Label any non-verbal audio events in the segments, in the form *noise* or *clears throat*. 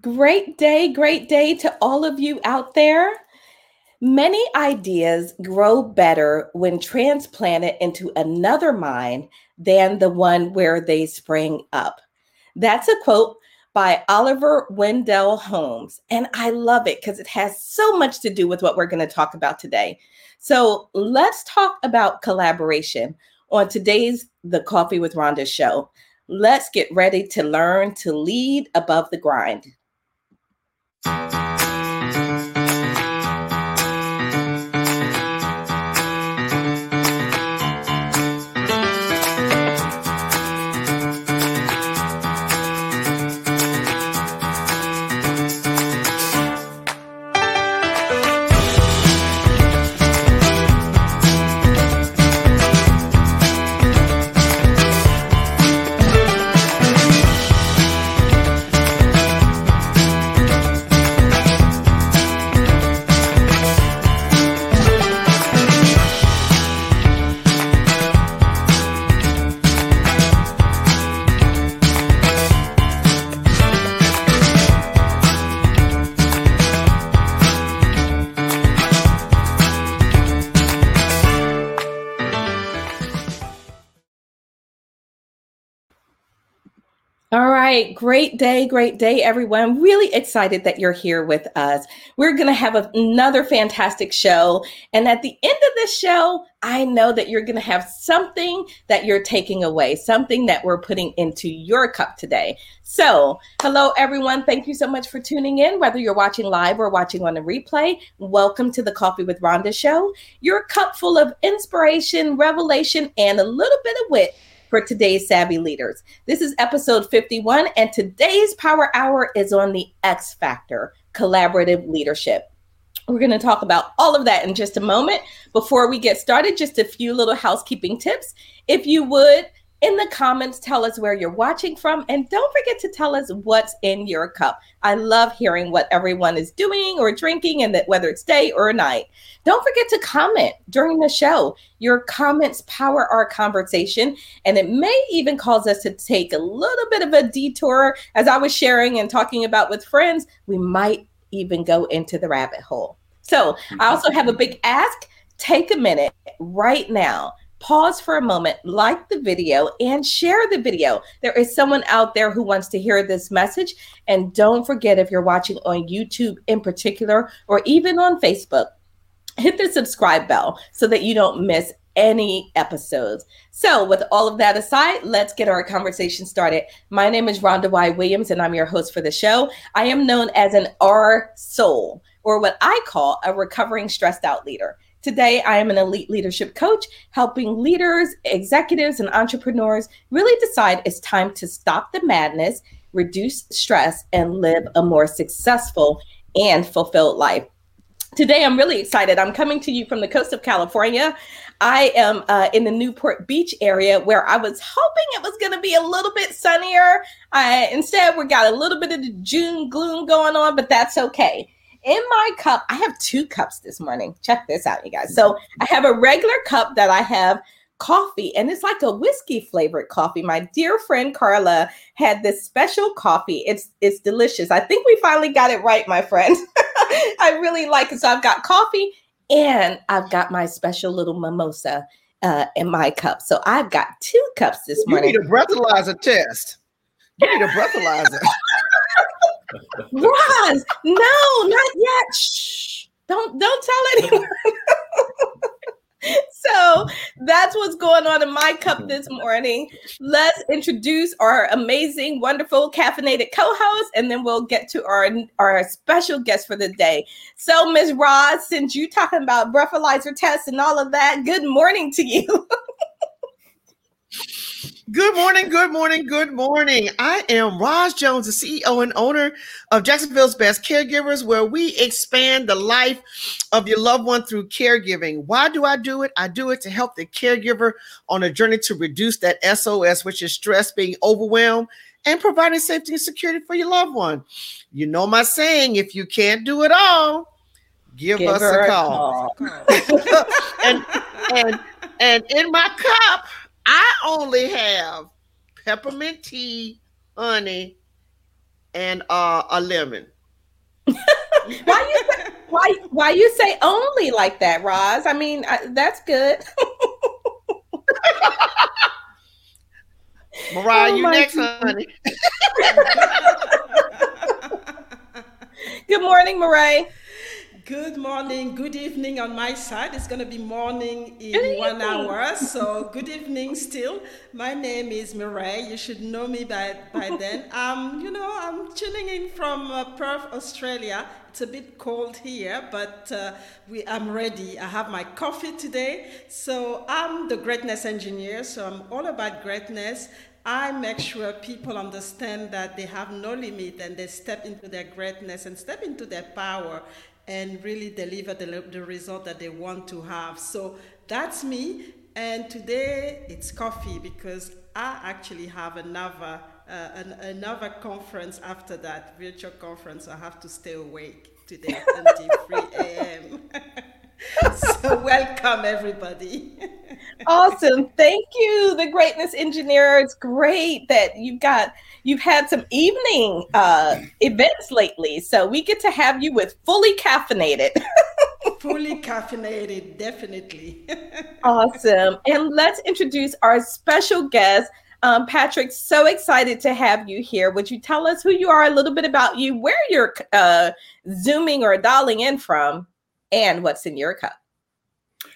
Great day, great day to all of you out there. Many ideas grow better when transplanted into another mind than the one where they spring up. That's a quote by Oliver Wendell Holmes. And I love it because it has so much to do with what we're going to talk about today. So let's talk about collaboration on today's The Coffee with Rhonda show. Let's get ready to learn to lead above the grind. All right, great day, great day, everyone. Really excited that you're here with us. We're going to have another fantastic show. And at the end of this show, I know that you're going to have something that you're taking away, something that we're putting into your cup today. So, hello, everyone. Thank you so much for tuning in, whether you're watching live or watching on a replay. Welcome to the Coffee with Rhonda show, your cup full of inspiration, revelation, and a little bit of wit for today's savvy leaders. This is episode 51, and today's Power Hour is on the X Factor collaborative leadership. We're going to talk about all of that in just a moment. Before we get started, just a few little housekeeping tips. If you would, in the comments, tell us where you're watching from. And don't forget to tell us what's in your cup. I love hearing what everyone is doing or drinking, and that whether it's day or night. Don't forget to comment during the show. Your comments power our conversation, and it may even cause us to take a little bit of a detour. As I was sharing and talking about with friends, we might even go into the rabbit hole. So I also have a big ask. Take a minute right now pause for a moment, like the video, and share the video. There is someone out there who wants to hear this message. And don't forget, if you're watching on YouTube in particular, or even on Facebook, hit the subscribe bell so that you don't miss any episodes. So, with all of that aside, let's get our conversation started. My name is Rhonda Y. Williams, and I'm your host for the show. I am known as an R soul, or what I call a recovering stressed out leader. Today, I am an elite leadership coach helping leaders, executives, and entrepreneurs really decide it's time to stop the madness, reduce stress, and live a more successful and fulfilled life. Today, I'm really excited. I'm coming to you from the coast of California. I am uh, in the Newport Beach area where I was hoping it was going to be a little bit sunnier. Instead, we got a little bit of the June gloom going on, but that's okay in my cup, I have two cups this morning. Check this out, you guys. So I have a regular cup that I have coffee, and it's like a whiskey flavored coffee. My dear friend Carla had this special coffee. It's it's delicious. I think we finally got it right, my friend. *laughs* I really like it. So I've got coffee and I've got my special little mimosa uh, in my cup. So I've got two cups this morning. You need a breathalyzer test. You need a breathalyzer. *laughs* Roz, no, not yet. Shh. Don't don't tell anyone. *laughs* so that's what's going on in my cup this morning. Let's introduce our amazing, wonderful caffeinated co-host, and then we'll get to our our special guest for the day. So, Ms. Roz, since you talking about breathalyzer tests and all of that, good morning to you. *laughs* Good morning, good morning, good morning. I am Roz Jones, the CEO and owner of Jacksonville's Best Caregivers, where we expand the life of your loved one through caregiving. Why do I do it? I do it to help the caregiver on a journey to reduce that SOS, which is stress, being overwhelmed, and providing safety and security for your loved one. You know my saying if you can't do it all, give, give us a call. A call. *laughs* and, and, and in my cup, I only have peppermint tea, honey, and uh, a lemon. *laughs* why you say, why why you say only like that, Roz? I mean, uh, that's good. *laughs* Mariah, oh you next, God. honey. *laughs* Good morning, Mariah. Good morning, good evening on my side. It's going to be morning in one hour, so good evening still. My name is Mireille. You should know me by, by *laughs* then. Um, you know, I'm tuning in from uh, Perth, Australia. It's a bit cold here, but uh, we, I'm ready. I have my coffee today. So I'm the greatness engineer, so I'm all about greatness. I make sure people understand that they have no limit and they step into their greatness and step into their power and really deliver the, the result that they want to have. So that's me. And today it's coffee because I actually have another uh, an, another conference after that virtual conference. I have to stay awake today *laughs* until 3 a.m. *laughs* so welcome everybody *laughs* awesome thank you the greatness engineer it's great that you've got you've had some evening uh, events lately so we get to have you with fully caffeinated *laughs* fully caffeinated definitely *laughs* awesome and let's introduce our special guest um, Patrick, so excited to have you here. Would you tell us who you are, a little bit about you, where you're uh, zooming or dialing in from? and what's in your cup.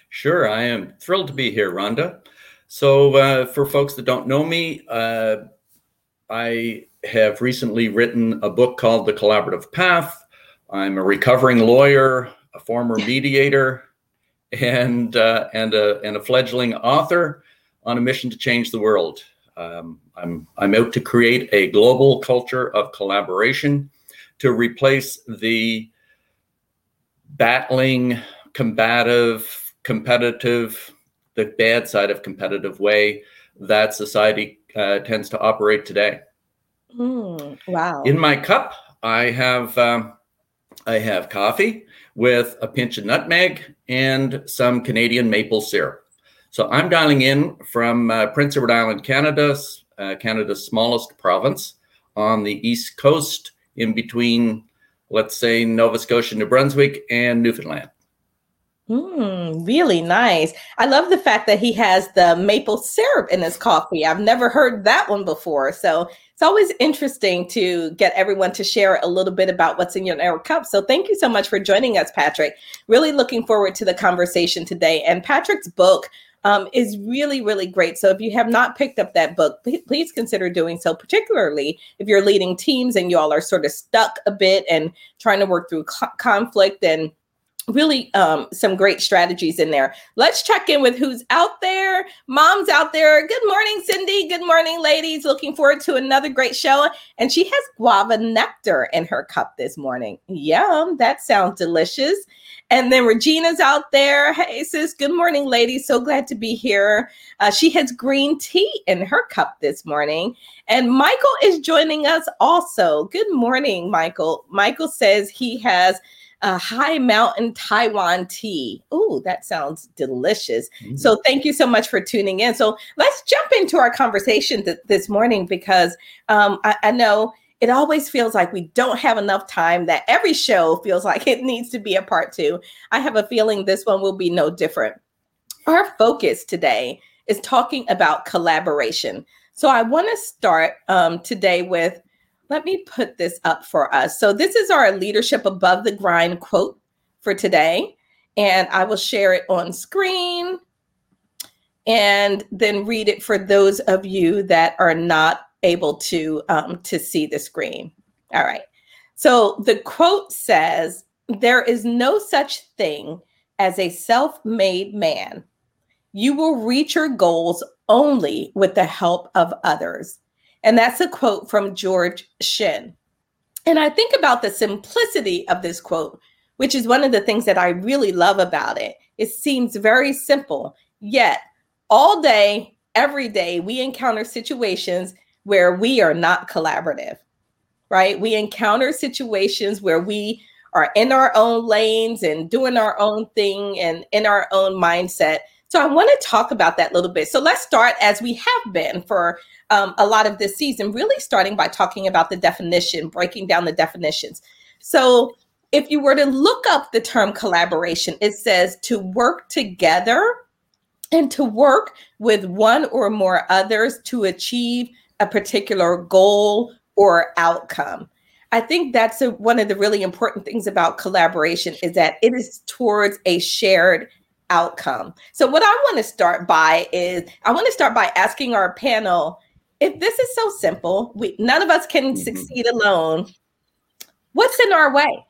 Sure, I am thrilled to be here, Rhonda. So, uh, for folks that don't know me, uh, I have recently written a book called The Collaborative Path. I'm a recovering lawyer, a former mediator, and uh, and a and a fledgling author on a mission to change the world. Um, I'm I'm out to create a global culture of collaboration to replace the battling, combative, competitive, the bad side of competitive way that society uh, tends to operate today. Mm, wow! In my cup, I have um, I have coffee with a pinch of nutmeg and some Canadian maple syrup. So I'm dialing in from uh, Prince Edward Island, Canada, uh, Canada's smallest province on the east coast, in between let's say Nova Scotia, New Brunswick, and Newfoundland. Mm, really nice. I love the fact that he has the maple syrup in his coffee. I've never heard that one before. So it's always interesting to get everyone to share a little bit about what's in your cup. So thank you so much for joining us, Patrick. Really looking forward to the conversation today. And Patrick's book, um, is really, really great. So if you have not picked up that book, please consider doing so, particularly if you're leading teams and you all are sort of stuck a bit and trying to work through co- conflict and really um, some great strategies in there. Let's check in with who's out there. Mom's out there. Good morning, Cindy. Good morning, ladies. Looking forward to another great show. And she has guava nectar in her cup this morning. Yum, that sounds delicious. And then Regina's out there. Hey, sis. Good morning, ladies. So glad to be here. Uh, she has green tea in her cup this morning. And Michael is joining us also. Good morning, Michael. Michael says he has a high mountain Taiwan tea. Oh, that sounds delicious. Mm-hmm. So thank you so much for tuning in. So let's jump into our conversation th- this morning because um, I, I know it always feels like we don't have enough time, that every show feels like it needs to be a part two. I have a feeling this one will be no different. Our focus today is talking about collaboration. So I want to start um, today with let me put this up for us. So this is our leadership above the grind quote for today. And I will share it on screen and then read it for those of you that are not able to um, to see the screen. All right. So the quote says, "There is no such thing as a self-made man. You will reach your goals only with the help of others." And that's a quote from George Shinn. And I think about the simplicity of this quote, which is one of the things that I really love about it. It seems very simple, yet all day, every day, we encounter situations where we are not collaborative, right? We encounter situations where we are in our own lanes and doing our own thing and in our own mindset. So I want to talk about that a little bit. So let's start as we have been for um, a lot of this season, really starting by talking about the definition, breaking down the definitions. So if you were to look up the term collaboration, it says to work together and to work with one or more others to achieve a particular goal or outcome. I think that's a, one of the really important things about collaboration is that it is towards a shared outcome. So what I want to start by is I want to start by asking our panel if this is so simple, we none of us can mm-hmm. succeed alone. What's in our way?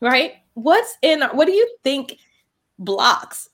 Right? What's in what do you think blocks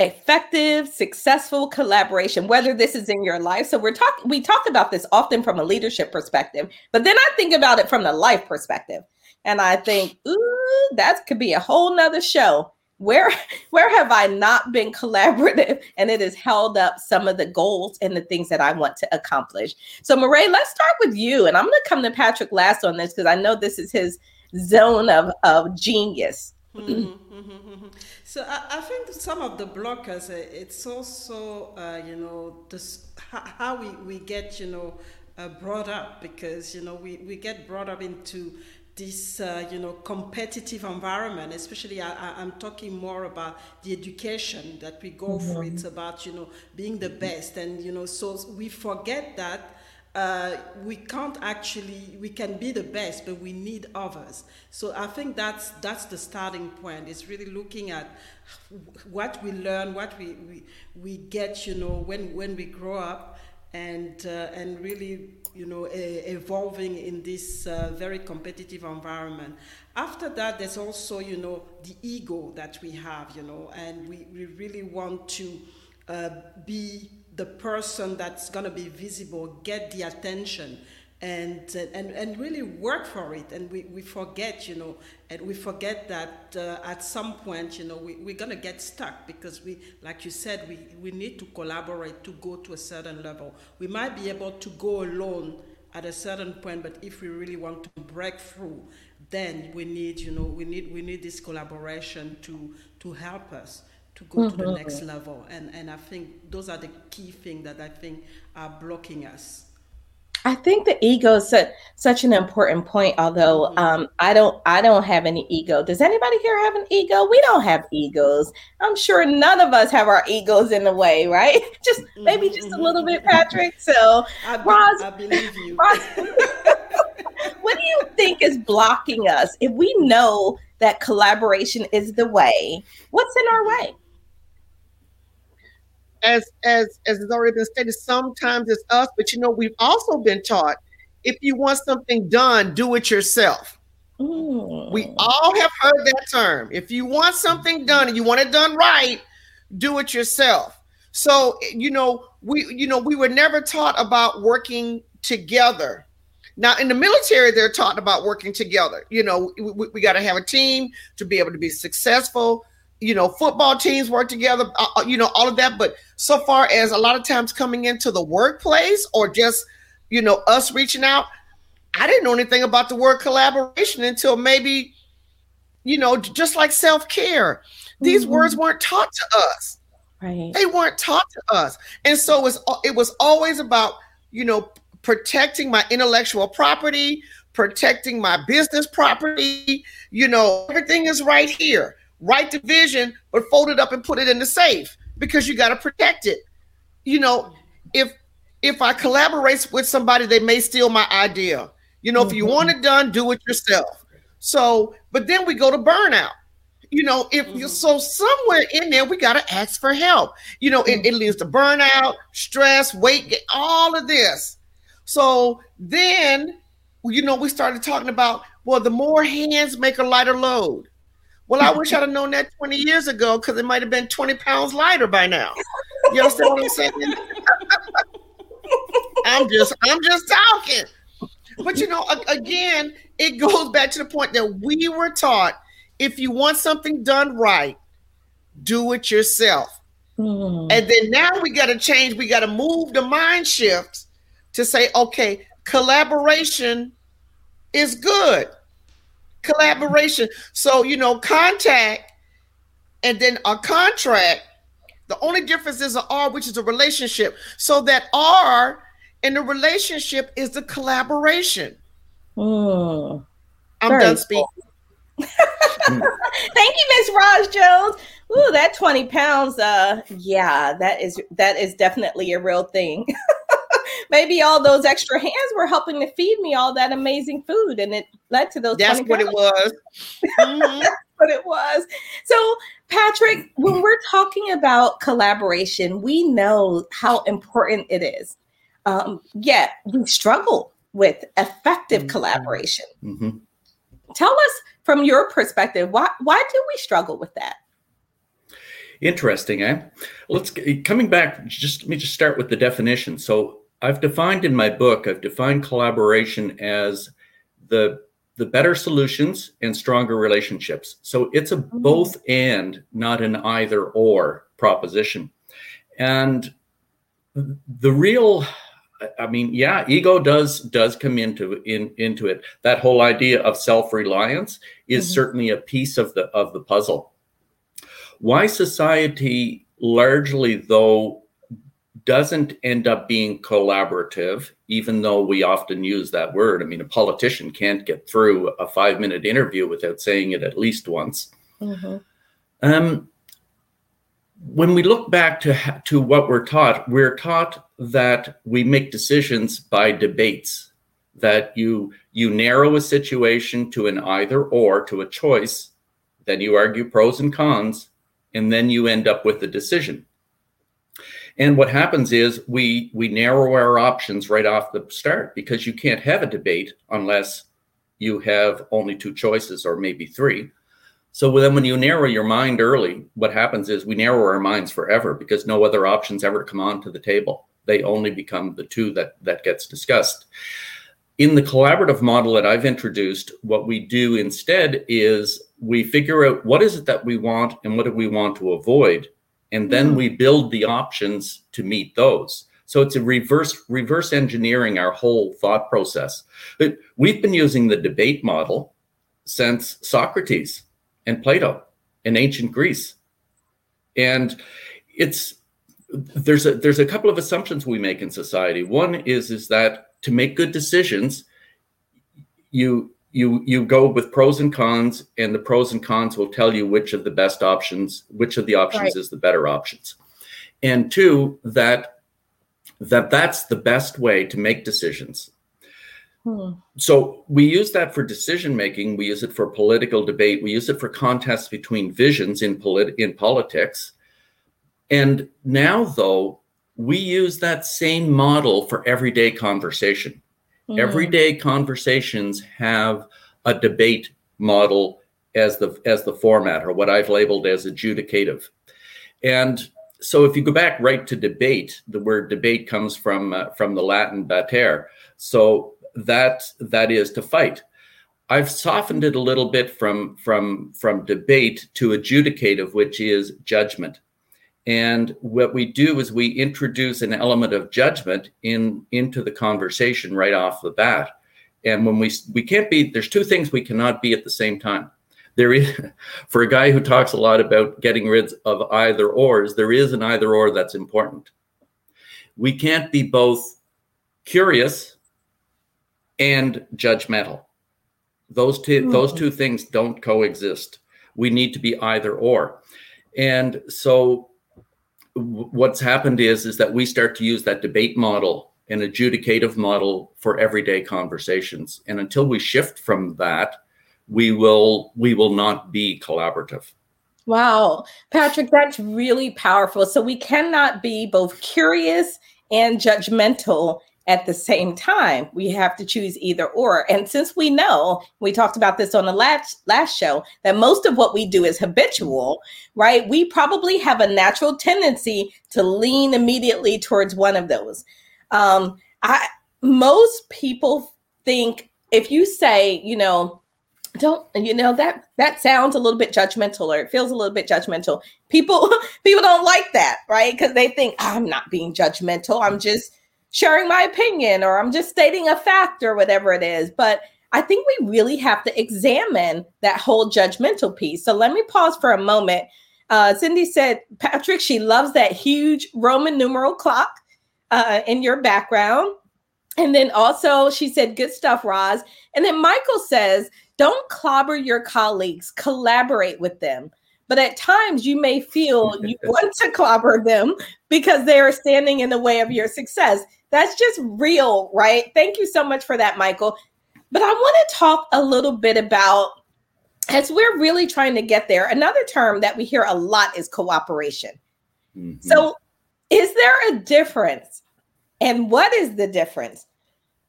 effective successful collaboration whether this is in your life so we're talking we talk about this often from a leadership perspective but then i think about it from the life perspective and i think ooh that could be a whole nother show where *laughs* where have i not been collaborative? *laughs* And it has held up some of the goals and the things that i want to accomplish. So Murray, let's start with you and i'm going to come to patrick last on this because i know this is his zone of of genius. Mm-hmm, mm-hmm, mm-hmm. So I, I, think some of the blockers, uh, it's also, uh, you know, this, how we, we get, you know, uh, brought up because, you know, we, we get brought up into this, uh, you know, competitive environment, especially I, am talking more about the education that we go mm-hmm. through. It's about, you know, being the best. And, you know, so we forget that uh, we can't actually we can be the best but we need others so i think that's that's the starting point is really looking at what we learn what we we, we get you know when when we grow up and uh, and really you know evolving in this uh, very competitive environment. After that there's also you know the ego that we have you know and we, we really want to uh, be the person that's going to be visible get the attention and, and, and really work for it. And we, we forget, you know, and we forget that uh, at some point, you know, we, we're going to get stuck because we, like you said, we, we need to collaborate to go to a certain level. We might be able to go alone at a certain point, but if we really want to break through, then we need, you know, we need, we need this collaboration to, to help us to go mm-hmm. to the mm-hmm. next level. And, and I think those are the key things that I think are blocking us. I think the ego is such, such an important point. Although mm-hmm. um, I don't, I don't have any ego. Does anybody here have an ego? We don't have egos. I'm sure none of us have our egos in the way, right? *laughs* Just maybe just a little bit, mm-hmm. Patrick. So, I, be, Roz, I believe you. *laughs* Roz, what do you think is blocking us if we know that collaboration is the way? What's in our way? As as as has already been stated, sometimes it's us, but you know, we've also been taught if you want something done, do it yourself. Ooh. We oh. all have heard that term. If you want something done and you want it done right, do it yourself. So, you know, we you know, we were never taught about working together. Now, in the military, they're taught about working together. You know, we, we got to have a team to be able to be successful you know, football teams work together, uh, uh, you know, all of that. But so far as a lot of times coming into the workplace or just, you know, us reaching out, I didn't know anything about the word collaboration until maybe, you know, just like self care. These mm-hmm. words weren't taught to us. Right. They weren't taught to us. And so it was, it was always about, you know, protecting my intellectual property, protecting my business property. You know, everything is right here write the vision, but fold it up and put it in the safe because you got to protect it. You know, if if I collaborate with somebody, they may steal my idea. You know, mm-hmm. if you want it done, do it yourself. So, but then we go to burnout. You know, if mm-hmm. you so somewhere in there, we got to ask for help. You know, mm-hmm. it, it leads to burnout, stress, weight, all of this. So then, you know, we started talking about well, the more hands make a lighter load. Well, I wish *laughs* I'd have known that 20 years ago because it might have been 20 pounds lighter by now. You understand what I'm saying? *laughs* I'm just I'm just talking. But you know, again, it goes back to the point that we were taught if you want something done right, do it yourself. Mm. And then now we got to change, we got to move the mind shift to say, okay, collaboration is good collaboration. So, you know, contact and then a contract The only difference is an R, which is a relationship. So that R in the relationship is the collaboration. Mm, I'm done speaking. *laughs* Thank you, Miss Roz Jones. Ooh, that 20 pounds, uh, yeah, that is that is definitely a real thing. *laughs* Maybe all those extra hands were helping to feed me all that amazing food, and it led to those. That's what it was. Mm-hmm. *laughs* That's what it was. So, Patrick, when we're talking about collaboration, we know how important it is. Um, yet we struggle with effective mm-hmm. collaboration. Mm-hmm. Tell us from your perspective, why why do we struggle with that? Interesting, eh? Let's coming back. Just let me just start with the definition. So I've defined in my book, I've defined collaboration as the the better solutions and stronger relationships. So it's a mm-hmm. both and, not an either or proposition. And the real I mean, yeah, ego does does come into in into it. That whole idea of self reliance is mm-hmm. certainly a piece of the of the puzzle. Why society largely, though, doesn't end up being collaborative, even though we often use that word. I mean, a politician can't get through a five minute interview without saying it at least once. Mm-hmm. Um, when we look back to to what we're taught, we're taught that we make decisions by debates. That you you narrow a situation to an either or to a choice, then you argue pros and cons, and then you end up with a decision. And what happens is we we narrow our options right off the start because you can't have a debate unless you have only two choices or maybe three. So then when you narrow your mind early, what happens is we narrow our minds forever because no other options ever come onto the table. They only become the two that that gets discussed. In the collaborative model that I've introduced, what we do instead is we figure out what is it that we want and what do we want to avoid, and then we build the options to meet those. So it's a reverse reverse engineering our whole thought process. But we've been using the debate model since Socrates and Plato in ancient Greece. And it's there's a there's a couple of assumptions we make in society. One is is that to make good decisions, you you you go with pros and cons, and the pros and cons will tell you which of the best options, which of the options right. is the better options. And two, that that that's the best way to make decisions Hmm. So we use that for decision making. We use it for political debate. We use it for contests between visions in polit- in politics. And now, though, we use that same model for everyday conversation. Mm. Everyday conversations have a debate model as the as the format, or what I've labeled as adjudicative. And so, if you go back right to debate, the word debate comes from uh, from the Latin batere. So that that is to fight. I've softened it a little bit from from from debate to adjudicative, which is judgment. And what we do is we introduce an element of judgment in into the conversation right off the bat. And when we we can't be, there's two things we cannot be at the same time. There is, *laughs* for a guy who talks a lot about getting rid of either ors, there is an either or that's important. We can't be both curious and judgmental. Those 2 mm-hmm. those two things don't coexist. We need to be either or. And so what's happened is is that we start to use that debate model an adjudicative model for everyday conversations. And until we shift from that we will we will not be collaborative. Wow. Patrick that's really powerful. So we cannot be both curious and judgmental at the same time. We have to choose either or. And since we know, we talked about this on the last last show, that most of what we do is habitual, right? We probably have a natural tendency to lean immediately towards one of those. Um, I most people think if you say, you know, don't you know that that sounds a little bit judgmental or it feels a little bit judgmental people *laughs* people don't like that right because they think i'm not being judgmental i'm just sharing my opinion or I'm just stating a fact or whatever it is. But I think we really have to examine that whole judgmental piece. So let me pause for a moment. Uh, Cindy said, Patrick, she loves that huge Roman numeral clock uh, in your background. And then also, she said, good stuff, Roz. And then Michael says, don't clobber your colleagues, collaborate with them. But at times, you may feel you *laughs* want to clobber them because they are standing in the way of your success. That's just real, right? Thank you so much for that, Michael. But I want to talk a little bit about as we're really trying to get there, another term that we hear a lot is cooperation. Mm-hmm. So, is there a difference? And what is the difference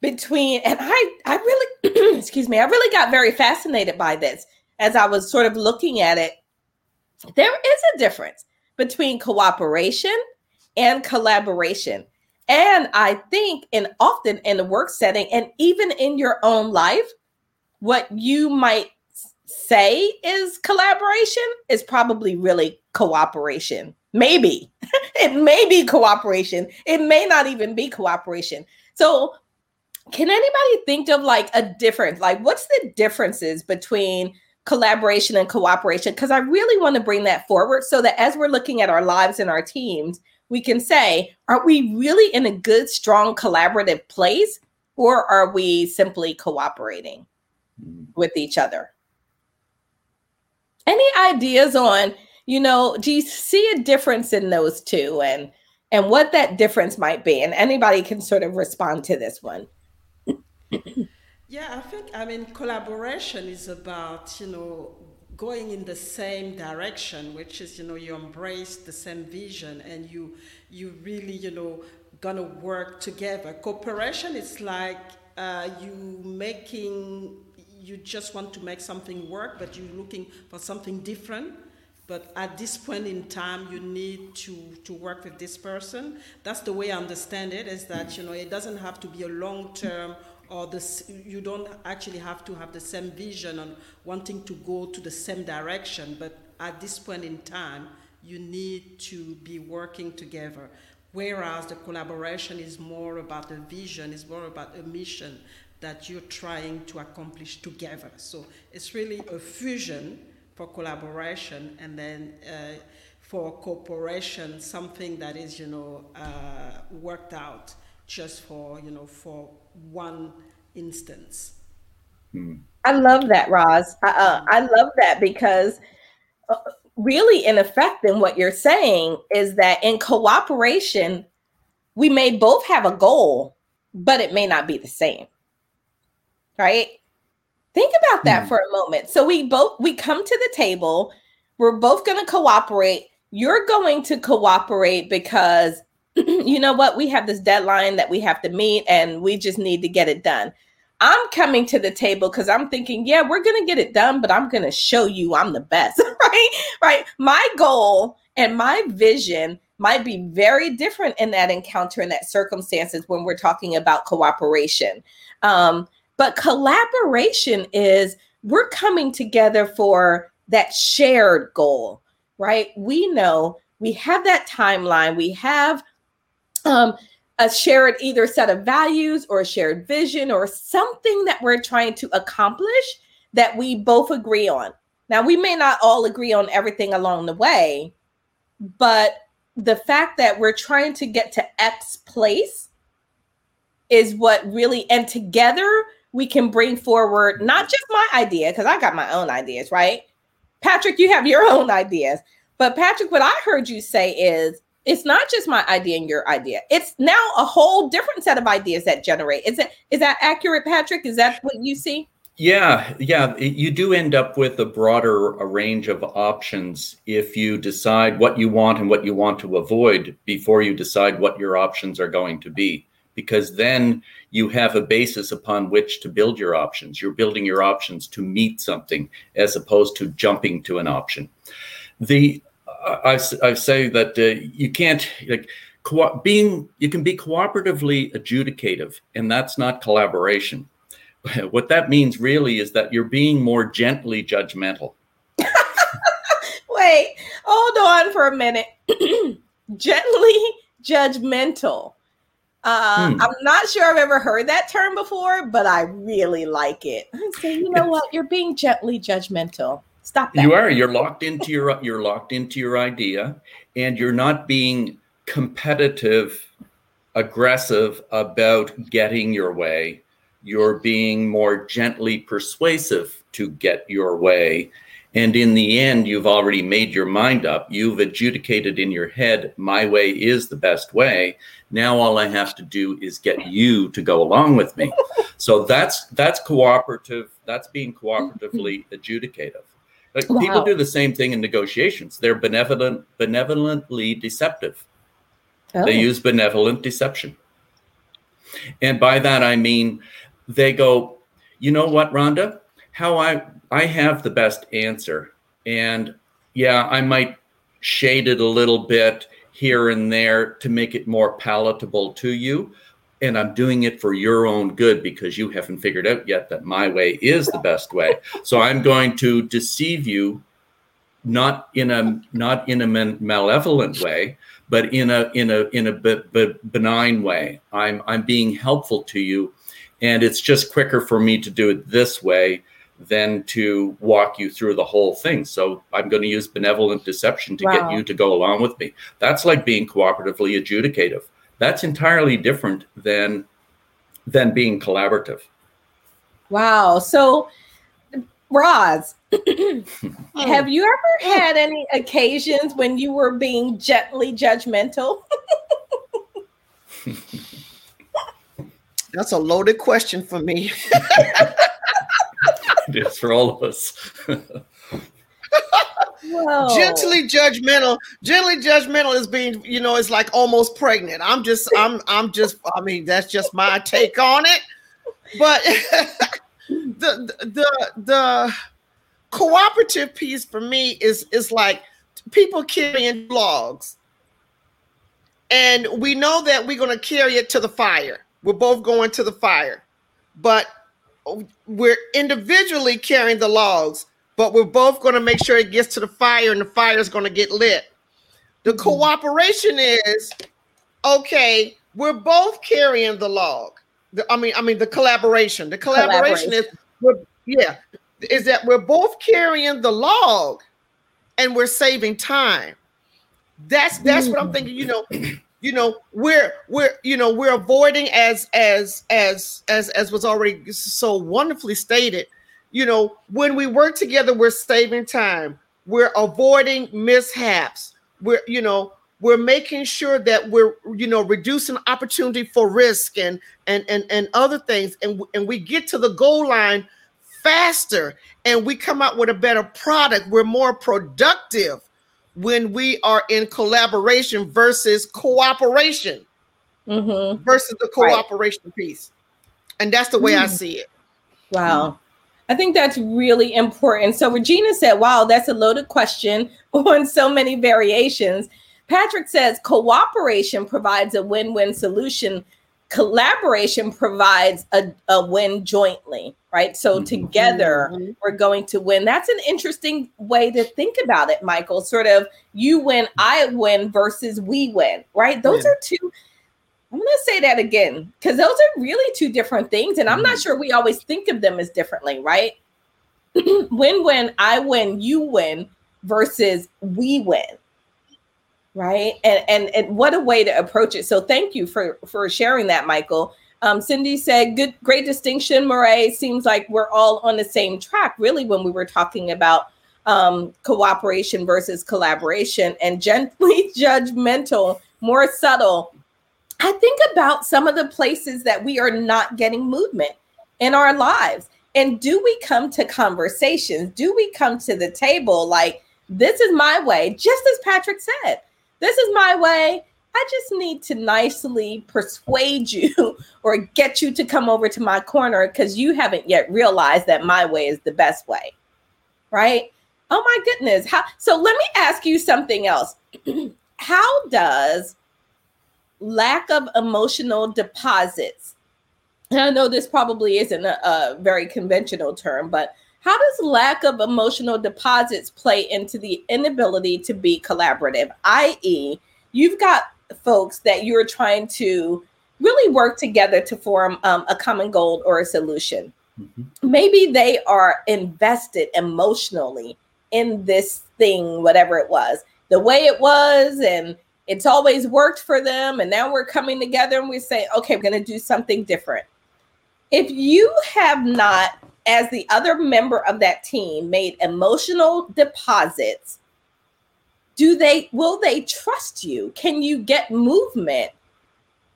between and I I really *clears throat* excuse me, I really got very fascinated by this as I was sort of looking at it. There is a difference between cooperation and collaboration. And I think and often in the work setting and even in your own life, what you might say is collaboration is probably really cooperation. Maybe *laughs* it may be cooperation. It may not even be cooperation. So, can anybody think of like a difference? Like, what's the differences between collaboration and cooperation? Because I really want to bring that forward so that as we're looking at our lives and our teams, we can say, are we really in a good, strong collaborative place? Or are we simply cooperating mm. with each other? Any ideas on, you know, do you see a difference in those two and and what that difference might be? And anybody can sort of respond to this one. yeah, I think I mean collaboration is about, you know, going in the same direction, which is, you know, you embrace the same vision and you you really, you know, gonna work together. Cooperation is like uh, you making you just want to make something work, but you're looking for something different. But at this point in time, you need to, to work with this person. That's the way I understand it. Is that you know it doesn't have to be a long term or this you don't actually have to have the same vision on wanting to go to the same direction. But at this point in time, you need to be working together. Whereas the collaboration is more about the vision, is more about a mission that you're trying to accomplish together. So it's really a fusion for collaboration and then uh, for cooperation, something that is, you know, uh, worked out just for, you know, for one instance. Hmm. I love that, Roz. uh, I love that because uh, really, in effect, then what you're saying is that in cooperation, we may both have a goal, but it may not be the same right? Think about that mm. for a moment. So we both we come to the table, we're both going to cooperate. You're going to cooperate because *clears throat* you know what? We have this deadline that we have to meet and we just need to get it done. I'm coming to the table because I'm thinking, yeah, we're going to get it done, but I'm going to show you I'm the best, *laughs* right? Right. My goal and my vision might be very different in that encounter and that circumstances when we're talking about cooperation. Um, but collaboration is we're coming together for that shared goal, right? We know we have that timeline, we have um, a shared either set of values or a shared vision or something that we're trying to accomplish that we both agree on. Now, we may not all agree on everything along the way, but the fact that we're trying to get to X place is what really, and together we can bring forward not just my idea, because I got my own ideas, right? Patrick, you have your own *laughs* ideas. But Patrick, what I heard you say is it's not just my idea and your idea. It's now a whole different set of ideas that generate. Is it is that accurate, Patrick? Is that what you see? Yeah, yeah. You do end up with a broader a range of options if you decide what you want and what you want to avoid before you decide what your options are going to be because then you have a basis upon which to build your options. You're building your options to meet something as opposed to jumping to an option. The I, I say that uh, you can't like co- being you can be cooperatively adjudicative, and that's not collaboration. *laughs* what that means really is that you're being more gently judgmental. *laughs* Wait, hold on for a minute. *clears throat* gently judgmental. Uh, hmm. I'm not sure I've ever heard that term before, but I really like it. So you know what? You're being gently judgmental. Stop that. You are. You're locked into your you're locked into your idea and you're not being competitive, aggressive about getting your way. You're being more gently persuasive to get your way. And in the end, you've already made your mind up. You've adjudicated in your head, my way is the best way. Now all I have to do is get you to go along with me. *laughs* So that's that's cooperative. That's being cooperatively adjudicative. Like wow. People do the same thing in negotiations. They're benevolent, benevolently deceptive. Oh. They use benevolent deception. And by that I mean they go, you know what, Rhonda? How I I have the best answer. And yeah, I might shade it a little bit here and there to make it more palatable to you and I'm doing it for your own good because you haven't figured out yet that my way is the best way. So I'm going to deceive you, not in a not in a malevolent way, but in a in a in a b- b- benign way. I'm I'm being helpful to you, and it's just quicker for me to do it this way than to walk you through the whole thing. So I'm going to use benevolent deception to wow. get you to go along with me. That's like being cooperatively adjudicative that's entirely different than than being collaborative. Wow. So Roz, *laughs* have you ever oh. had any occasions when you were being gently judgmental? *laughs* That's a loaded question for me. *laughs* it is for all of us. Whoa. Gently judgmental. Gently judgmental is being, you know, it's like almost pregnant. I'm just, I'm, I'm just, I mean, that's just my take on it. But *laughs* the the the cooperative piece for me is is like people carrying logs. And we know that we're going to carry it to the fire. We're both going to the fire. But we're individually carrying the logs but we're both going to make sure it gets to the fire and the fire is going to get lit. The mm-hmm. cooperation is okay, we're both carrying the log. The, I mean, I mean the collaboration. The collaboration, collaboration. is yeah, is that we're both carrying the log and we're saving time. That's that's what I'm mm. thinking, you know. You know, we're we're you know, we're avoiding as as as as as was already so wonderfully stated you know, when we work together, we're saving time. We're avoiding mishaps. We're, you know, we're making sure that we're, you know, reducing opportunity for risk and and and and other things, and and we get to the goal line faster, and we come out with a better product. We're more productive when we are in collaboration versus cooperation mm-hmm. versus the cooperation right. piece, and that's the way mm. I see it. Wow. I think that's really important. So Regina said, wow, that's a loaded question *laughs* on so many variations. Patrick says cooperation provides a win-win solution. Collaboration provides a, a win jointly, right? So mm-hmm. together mm-hmm. we're going to win. That's an interesting way to think about it, Michael. Sort of you win, I win versus we win, right? Those yeah. are two I'm going to say that again because those are really two different things. And I'm mm-hmm. not sure we always think of them as differently, right? *clears throat* win win, I win, you win versus we win. Right. And, and and what a way to approach it. So thank you for for sharing that, Michael. Um, Cindy said, "Good, great distinction, Murray. Seems like we're all on the same track, really, when we were talking about um, cooperation versus collaboration and gently *laughs* judgmental, more subtle I think about some of the places that we are not getting movement in our lives. And do we come to conversations? Do we come to the table like, this is my way, just as Patrick said, this is my way. I just need to nicely persuade you *laughs* or get you to come over to my corner because you haven't yet realized that my way is the best way. Right? Oh my goodness. How so let me ask you something else. *clears throat* How does lack of emotional deposits. And I know this probably isn't a, a very conventional term, but how does lack of emotional deposits play into the inability to be collaborative? I.e., you've got folks that you're trying to really work together to form um, a common goal or a solution. Mm-hmm. Maybe they are invested emotionally in this thing, whatever it was, the way it was, and it's always worked for them. And now we're coming together and we say, okay, we're going to do something different. If you have not, as the other member of that team, made emotional deposits, do they will they trust you? Can you get movement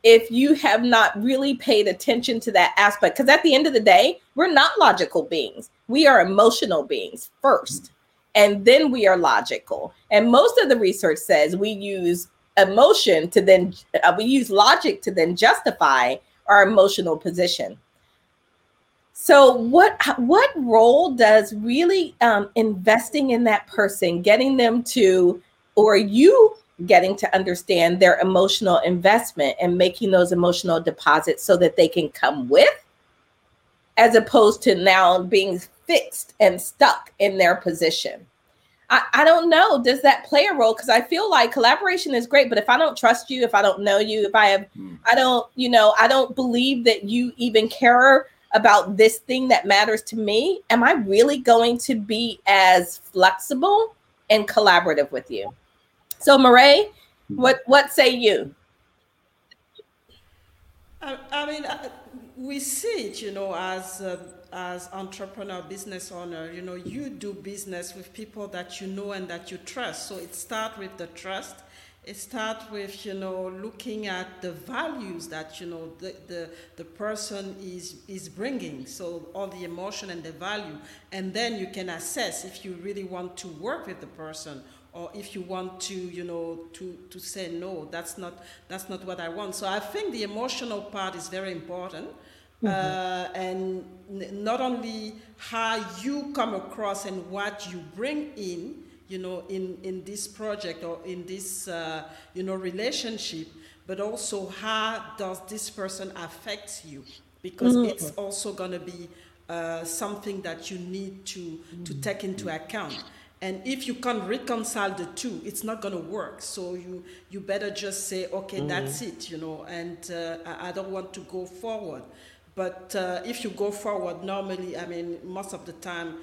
if you have not really paid attention to that aspect? Because at the end of the day, we're not logical beings. We are emotional beings first and then we are logical. And most of the research says we use emotion to then uh, we use logic to then justify our emotional position. So what what role does really um, investing in that person, getting them to, or you getting to understand their emotional investment and making those emotional deposits so that they can come with, as opposed to now being fixed and stuck in their position. I, I don't know. Does that play a role? Because I feel like collaboration is great, but if I don't trust you, if I don't know you, if I have, mm. I don't, you know, I don't believe that you even care about this thing that matters to me, am I really going to be as flexible and collaborative with you? So, Mirielle, hmm. what what say you? I, I mean, we see it, you know, as. Uh, as entrepreneur, business owner, you know, you do business with people that you know and that you trust. So it starts with the trust. It starts with, you know, looking at the values that, you know, the, the, the person is, is bringing. So all the emotion and the value. And then you can assess if you really want to work with the person or if you want to you know to to say no that's not that's not what i want so i think the emotional part is very important Mm-hmm. Uh, and n- not only how you come across and what you bring in, you know, in, in this project or in this, uh, you know, relationship, but also how does this person affect you? Because mm-hmm. it's also going to be uh, something that you need to, to take into account. And if you can't reconcile the two, it's not going to work. So you, you better just say, okay, mm-hmm. that's it, you know, and uh, I, I don't want to go forward. But uh, if you go forward, normally, I mean, most of the time,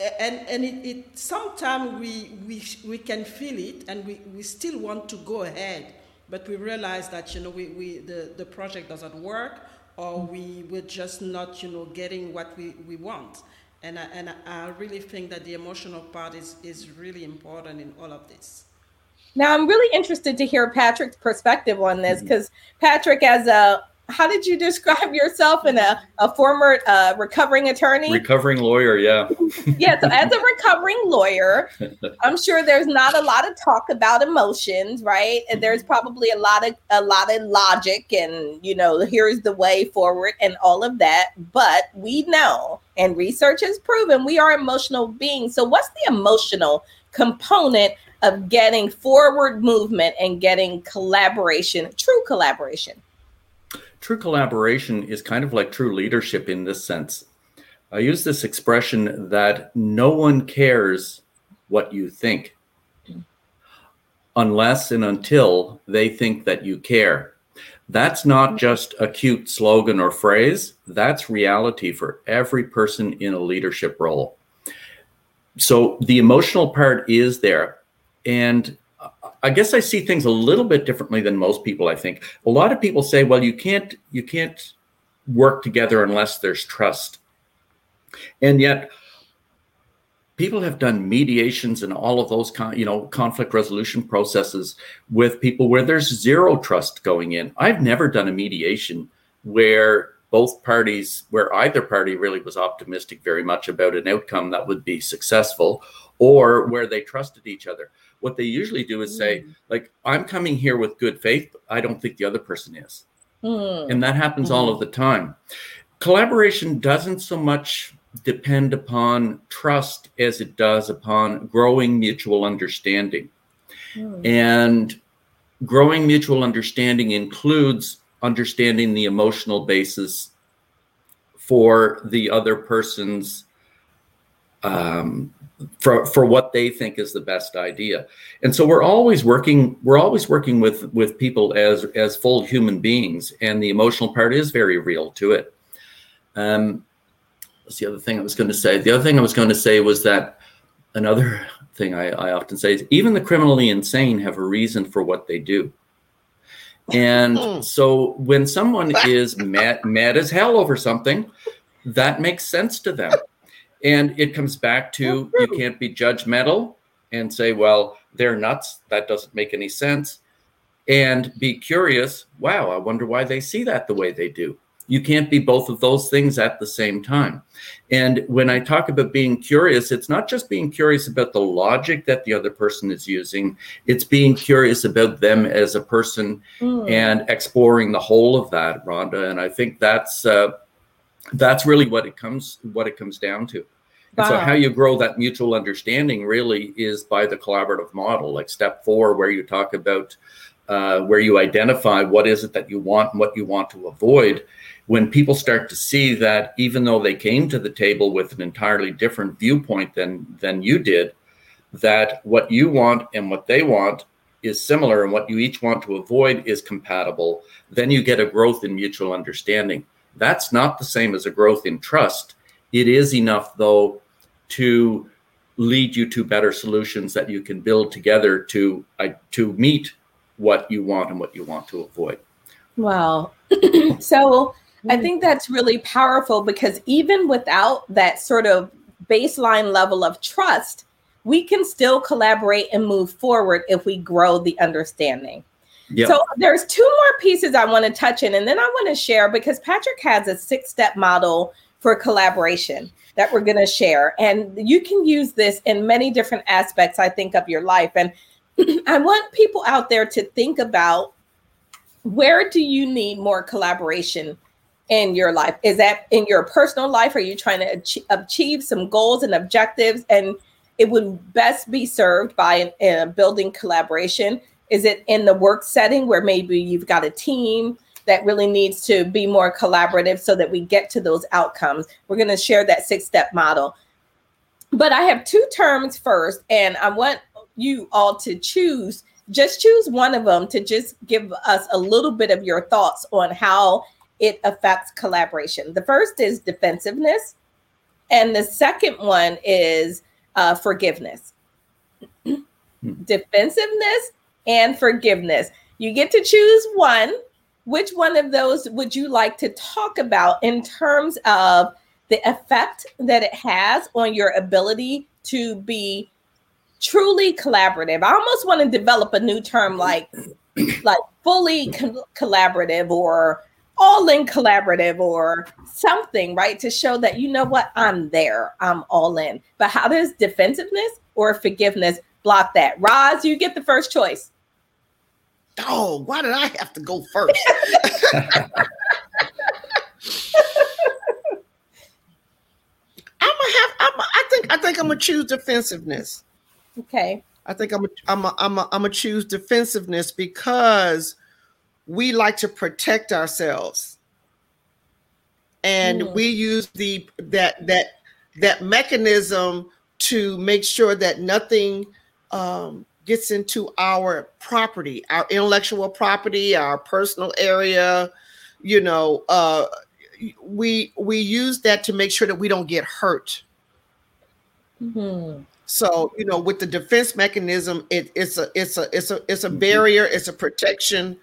and and it, it sometimes we, we we can feel it, and we, we still want to go ahead, but we realize that you know we, we the, the project doesn't work, or we we're just not you know getting what we, we want, and I, and I really think that the emotional part is is really important in all of this. Now I'm really interested to hear Patrick's perspective on this because mm-hmm. Patrick, as a how did you describe yourself in a, a former uh, recovering attorney? Recovering lawyer yeah. *laughs* Yeah so as a recovering lawyer *laughs* i'm sure there's not a lot of talk about emotions right? And there's probably a lot of a lot of logic and you know here's the way forward and all of that. But we know and research has proven we are emotional beings. So what's the emotional component of getting forward movement and getting collaboration true collaboration true collaboration is kind of like true leadership in this sense. I use this expression that no one cares what you think unless and until they think that you care. That's not just a cute slogan or phrase, that's reality for every person in a leadership role. So the emotional part is there. And I guess I see things a little bit differently than most people. I think a lot of people say, "Well, you can't you can't work together unless there's trust," and yet people have done mediations and all of those con- you know conflict resolution processes with people where there's zero trust going in. I've never done a mediation where both parties where either party really was optimistic very much about an outcome that would be successful or where they trusted each other what they usually do is say mm. like i'm coming here with good faith but i don't think the other person is mm. and that happens mm. all of the time collaboration doesn't so much depend upon trust as it does upon growing mutual understanding mm. and growing mutual understanding includes understanding the emotional basis for the other person's um, for for what they think is the best idea and so we're always working we're always working with with people as as full human beings and the emotional part is very real to it um what's the other thing i was going to say the other thing i was going to say was that another thing I, I often say is even the criminally insane have a reason for what they do. And hmm. so when someone *laughs* is mad, mad as hell over something, that makes sense to them. And it comes back to you can't be judgmental and say, well, they're nuts. That doesn't make any sense. And be curious, wow, I wonder why they see that the way they do. You can't be both of those things at the same time. And when I talk about being curious, it's not just being curious about the logic that the other person is using, it's being curious about them as a person mm. and exploring the whole of that, Rhonda. And I think that's uh, that's really what it comes what it comes down to. And wow. so how you grow that mutual understanding really is by the collaborative model, like step four, where you talk about uh, where you identify what is it that you want and what you want to avoid when people start to see that even though they came to the table with an entirely different viewpoint than than you did that what you want and what they want is similar and what you each want to avoid is compatible then you get a growth in mutual understanding that's not the same as a growth in trust it is enough though to lead you to better solutions that you can build together to uh, to meet what you want and what you want to avoid wow *clears throat* so I think that's really powerful because even without that sort of baseline level of trust, we can still collaborate and move forward if we grow the understanding. Yep. So there's two more pieces I want to touch in, and then I want to share because Patrick has a six-step model for collaboration that we're going to share, and you can use this in many different aspects. I think of your life, and *clears throat* I want people out there to think about where do you need more collaboration in your life? Is that in your personal life? Are you trying to achieve some goals and objectives? And it would best be served by a building collaboration. Is it in the work setting where maybe you've got a team that really needs to be more collaborative so that we get to those outcomes? We're going to share that six step model. But I have two terms first, and I want you all to choose just choose one of them to just give us a little bit of your thoughts on how it affects collaboration. The first is defensiveness, and the second one is uh, forgiveness. defensiveness and forgiveness. You get to choose one. Which one of those would you like to talk about in terms of the effect that it has on your ability to be truly collaborative? I almost want to develop a new term like like fully co- collaborative or all in collaborative or something, right? To show that, you know what, I'm there, I'm all in. But how does defensiveness or forgiveness block that? Roz, you get the first choice. Oh, why did I have to go first? *laughs* I'm gonna have. I'm, I think. I think I'm gonna choose defensiveness. Okay. I think I'm. A, I'm. A, I'm. A, I'm gonna choose defensiveness because we like to protect ourselves and mm. we use the that that that mechanism to make sure that nothing um, gets into our property our intellectual property our personal area you know uh, we we use that to make sure that we don't get hurt mm-hmm. so you know with the defense mechanism it, it's a it's a it's a it's a mm-hmm. barrier it's a protection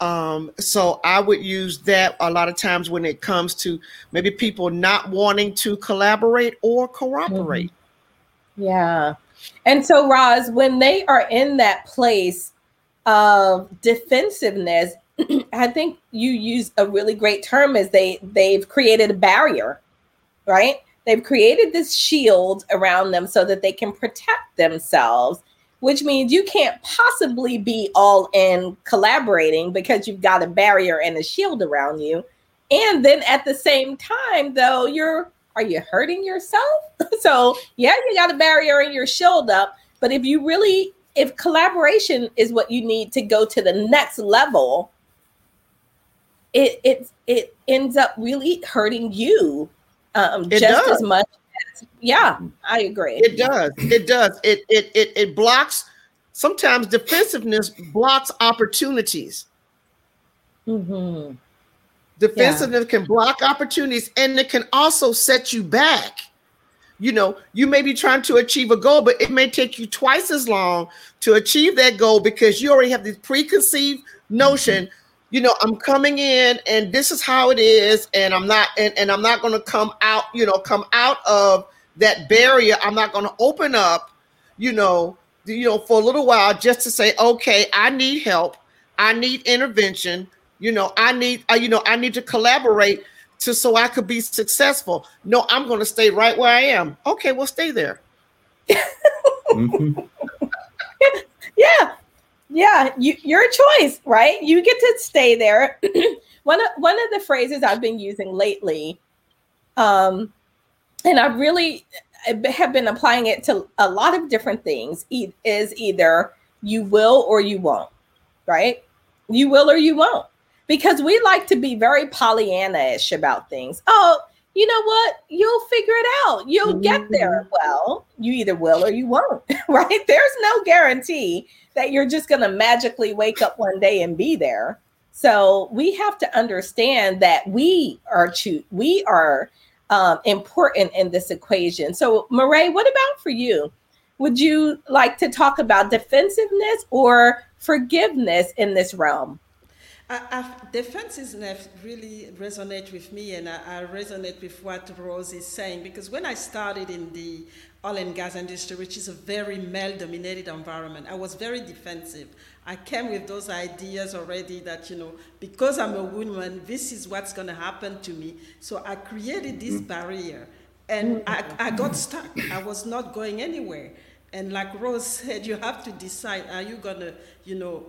um, so I would use that a lot of times when it comes to maybe people not wanting to collaborate or cooperate. Mm-hmm. Yeah. And so, Roz, when they are in that place of defensiveness, *clears throat* I think you use a really great term is they they've created a barrier, right? They've created this shield around them so that they can protect themselves which means you can't possibly be all in collaborating because you've got a barrier and a shield around you. And then at the same time, though, you're are you hurting yourself? *laughs* so yeah, you got a barrier in your shield up. But if you really, if collaboration is what you need to go to the next level, it it it ends up really hurting you um, just does. as much yeah, I agree. It does. It does. It it it it blocks. Sometimes defensiveness blocks opportunities. Mm-hmm. Defensiveness yeah. can block opportunities, and it can also set you back you know, you may be trying to achieve a goal, but it may take you twice as long to achieve that goal because you already have this preconceived notion. Mm-hmm. You know, I'm coming in and this is how it is, and I'm not and, and I'm not gonna come out, you know, come out of that barrier. I'm not gonna open up, you know, you know, for a little while just to say, okay, I need help, I need intervention, you know, I need, uh, you know, I need to collaborate to so I could be successful. No, I'm going to stay right where I am. Okay, well, stay there. mm-hmm. *laughs* yeah, yeah, you, your choice, right? You get to stay there. *clears throat* one of one of the phrases I've been using lately, um, and I really have been applying it to a lot of different things. Is either you will or you won't, right? You will or you won't because we like to be very Pollyanna-ish about things. Oh, you know what? You'll figure it out. You'll get there. Mm-hmm. Well, you either will or you won't, *laughs* right? There's no guarantee that you're just going to magically wake up one day and be there. So we have to understand that we are cho- we are um, important in this equation. So, Mirielle, what about for you? Would you like to talk about defensiveness or forgiveness in this realm? I, defensiveness really resonate with me, and I, I, resonate with what Roz is saying because when I started in the oil and gas industry, which is a very male-dominated environment, I was very defensive. I came with those ideas already that you know because I'm a woman, this is what's going to happen to me. So I created this mm-hmm. barrier, and I, I got stuck. I was not going anywhere. And like Roz said, you have to decide: Are you going to, you know,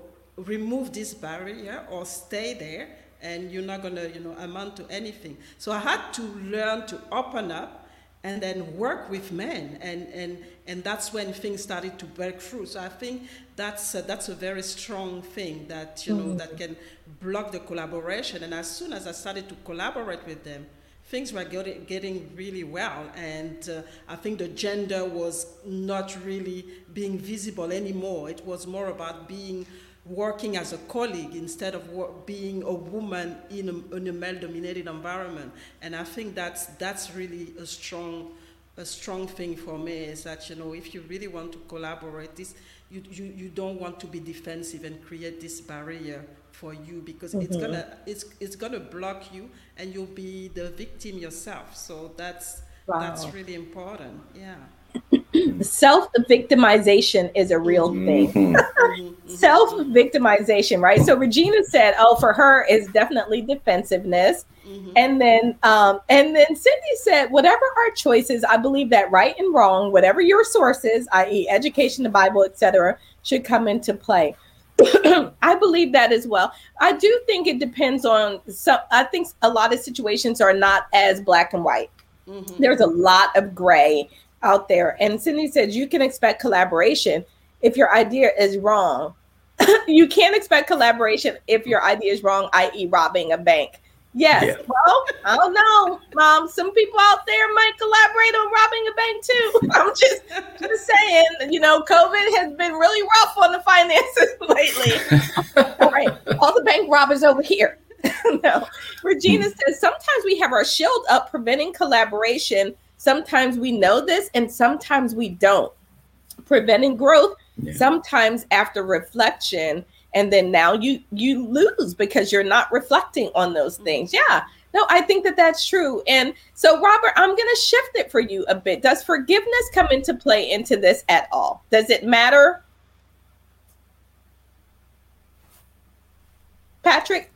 remove this barrier or stay there and you're not going to you know amount to anything. So i had to learn to open up and then work with men and and and that's when things started to break through. So i think that's a, that's a very strong thing that you know mm-hmm. that can block the collaboration. And as soon as i started to collaborate with them things were getting, really well. And uh, i think the gender was not really being visible anymore. It was more about being working as a colleague instead of work, being a woman in a, in a male-dominated environment. And I think that's that's really a strong a strong thing for me is that you know if you really want to collaborate, this you you, you don't want to be defensive and create this barrier for you because mm-hmm. it's gonna it's it's gonna block you and you'll be the victim yourself. So that's wow. that's really important. Yeah. *clears throat* Self victimization is a real thing. Mm-hmm. *laughs* Self victimization, right? So Regina said, "Oh, for her is definitely defensiveness." Mm-hmm. And then, um, and then Cindy said, "Whatever our choices, I believe that right and wrong, whatever your sources, i.e., education, the Bible, etc., should come into play." *clears throat* I believe that as well. I do think it depends on some. I think a lot of situations are not as black and white. Mm-hmm. There's a lot of gray out there. And Cindy says you can expect collaboration if your idea is wrong. *laughs* you can't expect collaboration if your idea is wrong, i.e., robbing a bank. Yes. Yeah. Well, I don't know, mom. Some people out there might collaborate on robbing a bank too. *laughs* I'm just just saying, you know, COVID has been really rough on the finances *laughs* lately. all right. All the bank robbers over here. no. Regina hmm. says sometimes we have our shield up preventing collaboration Sometimes we know this and sometimes we don't. Preventing growth, yeah. sometimes after reflection, and then now you you lose because you're not reflecting on those mm-hmm. things. Yeah. No, I think that that's true. And so, Robert, I'm going to shift it for you a bit. Does forgiveness come into play into this at all? Does it matter? Patrick?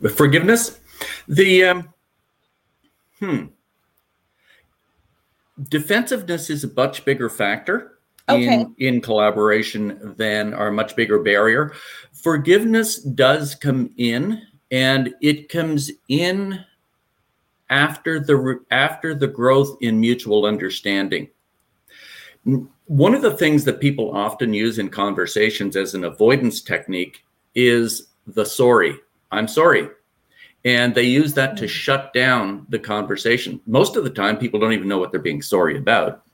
The Forgiveness? The, um, hmm defensiveness is a much bigger factor okay. in in collaboration than our much bigger barrier. Forgiveness does come in, and it comes in after the after the growth in mutual understanding. One of the things that people often use in conversations as an avoidance technique is the sorry. I'm sorry. And they use that to mm. shut down the conversation. Most of the time, people don't even know what they're being sorry about.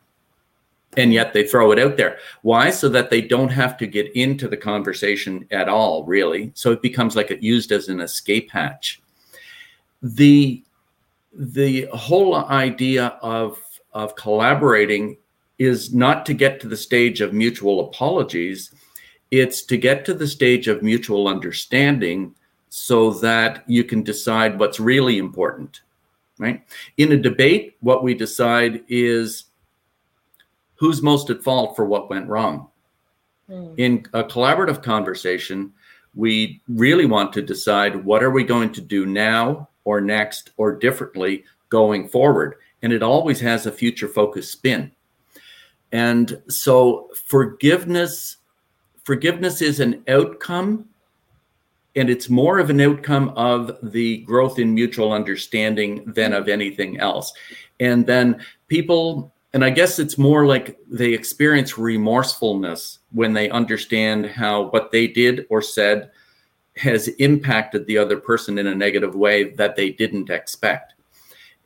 And yet they throw it out there. Why? So that they don't have to get into the conversation at all, really. So it becomes like it used as an escape hatch. The the whole idea of of collaborating is not to get to the stage of mutual apologies, it's to get to the stage of mutual understanding so that you can decide what's really important, right? In a debate, what we decide is who's most at fault for what went wrong. Mm. In a collaborative conversation, we really want to decide what are we going to do now or next or differently going forward and it always has a future focused spin and so forgiveness forgiveness is an outcome and it's more of an outcome of the growth in mutual understanding than mm-hmm. of anything else. And then people and i guess it's more like they experience remorsefulness when they understand how what they did or said has impacted the other person in a negative way that they didn't expect.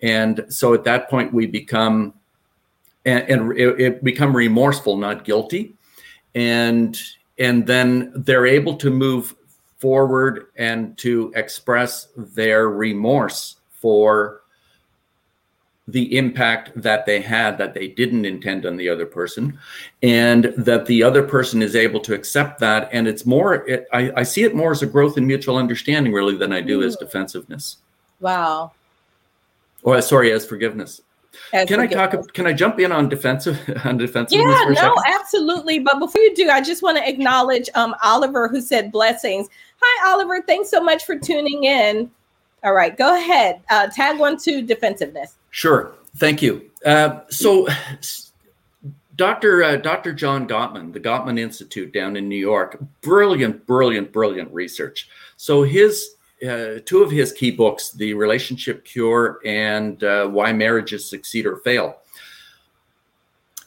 And so at that point we become and, and it, it become remorseful not guilty. And and then they're able to move forward and to express their remorse for the impact that they had that they didn't intend on the other person and that the other person is able to accept that. And it's more it, I, I, see it more as a growth in mutual understanding really than i do mm. as defensiveness. Wow. Or sorry as forgiveness as can i talk can i jump in on defensive *laughs* on defensiveness yeah no absolutely but before you do i just want to acknowledge um oliver who said blessings hi oliver thanks so much for tuning in all right go ahead uh, tag one to defensiveness Sure. Thank you. Uh, so, Dr. Uh, Dr. John Gottman, the Gottman Institute down in New York, brilliant, brilliant, brilliant research. So his uh, two of his key books, The Relationship Cure and uh, Why Marriages Succeed or Fail.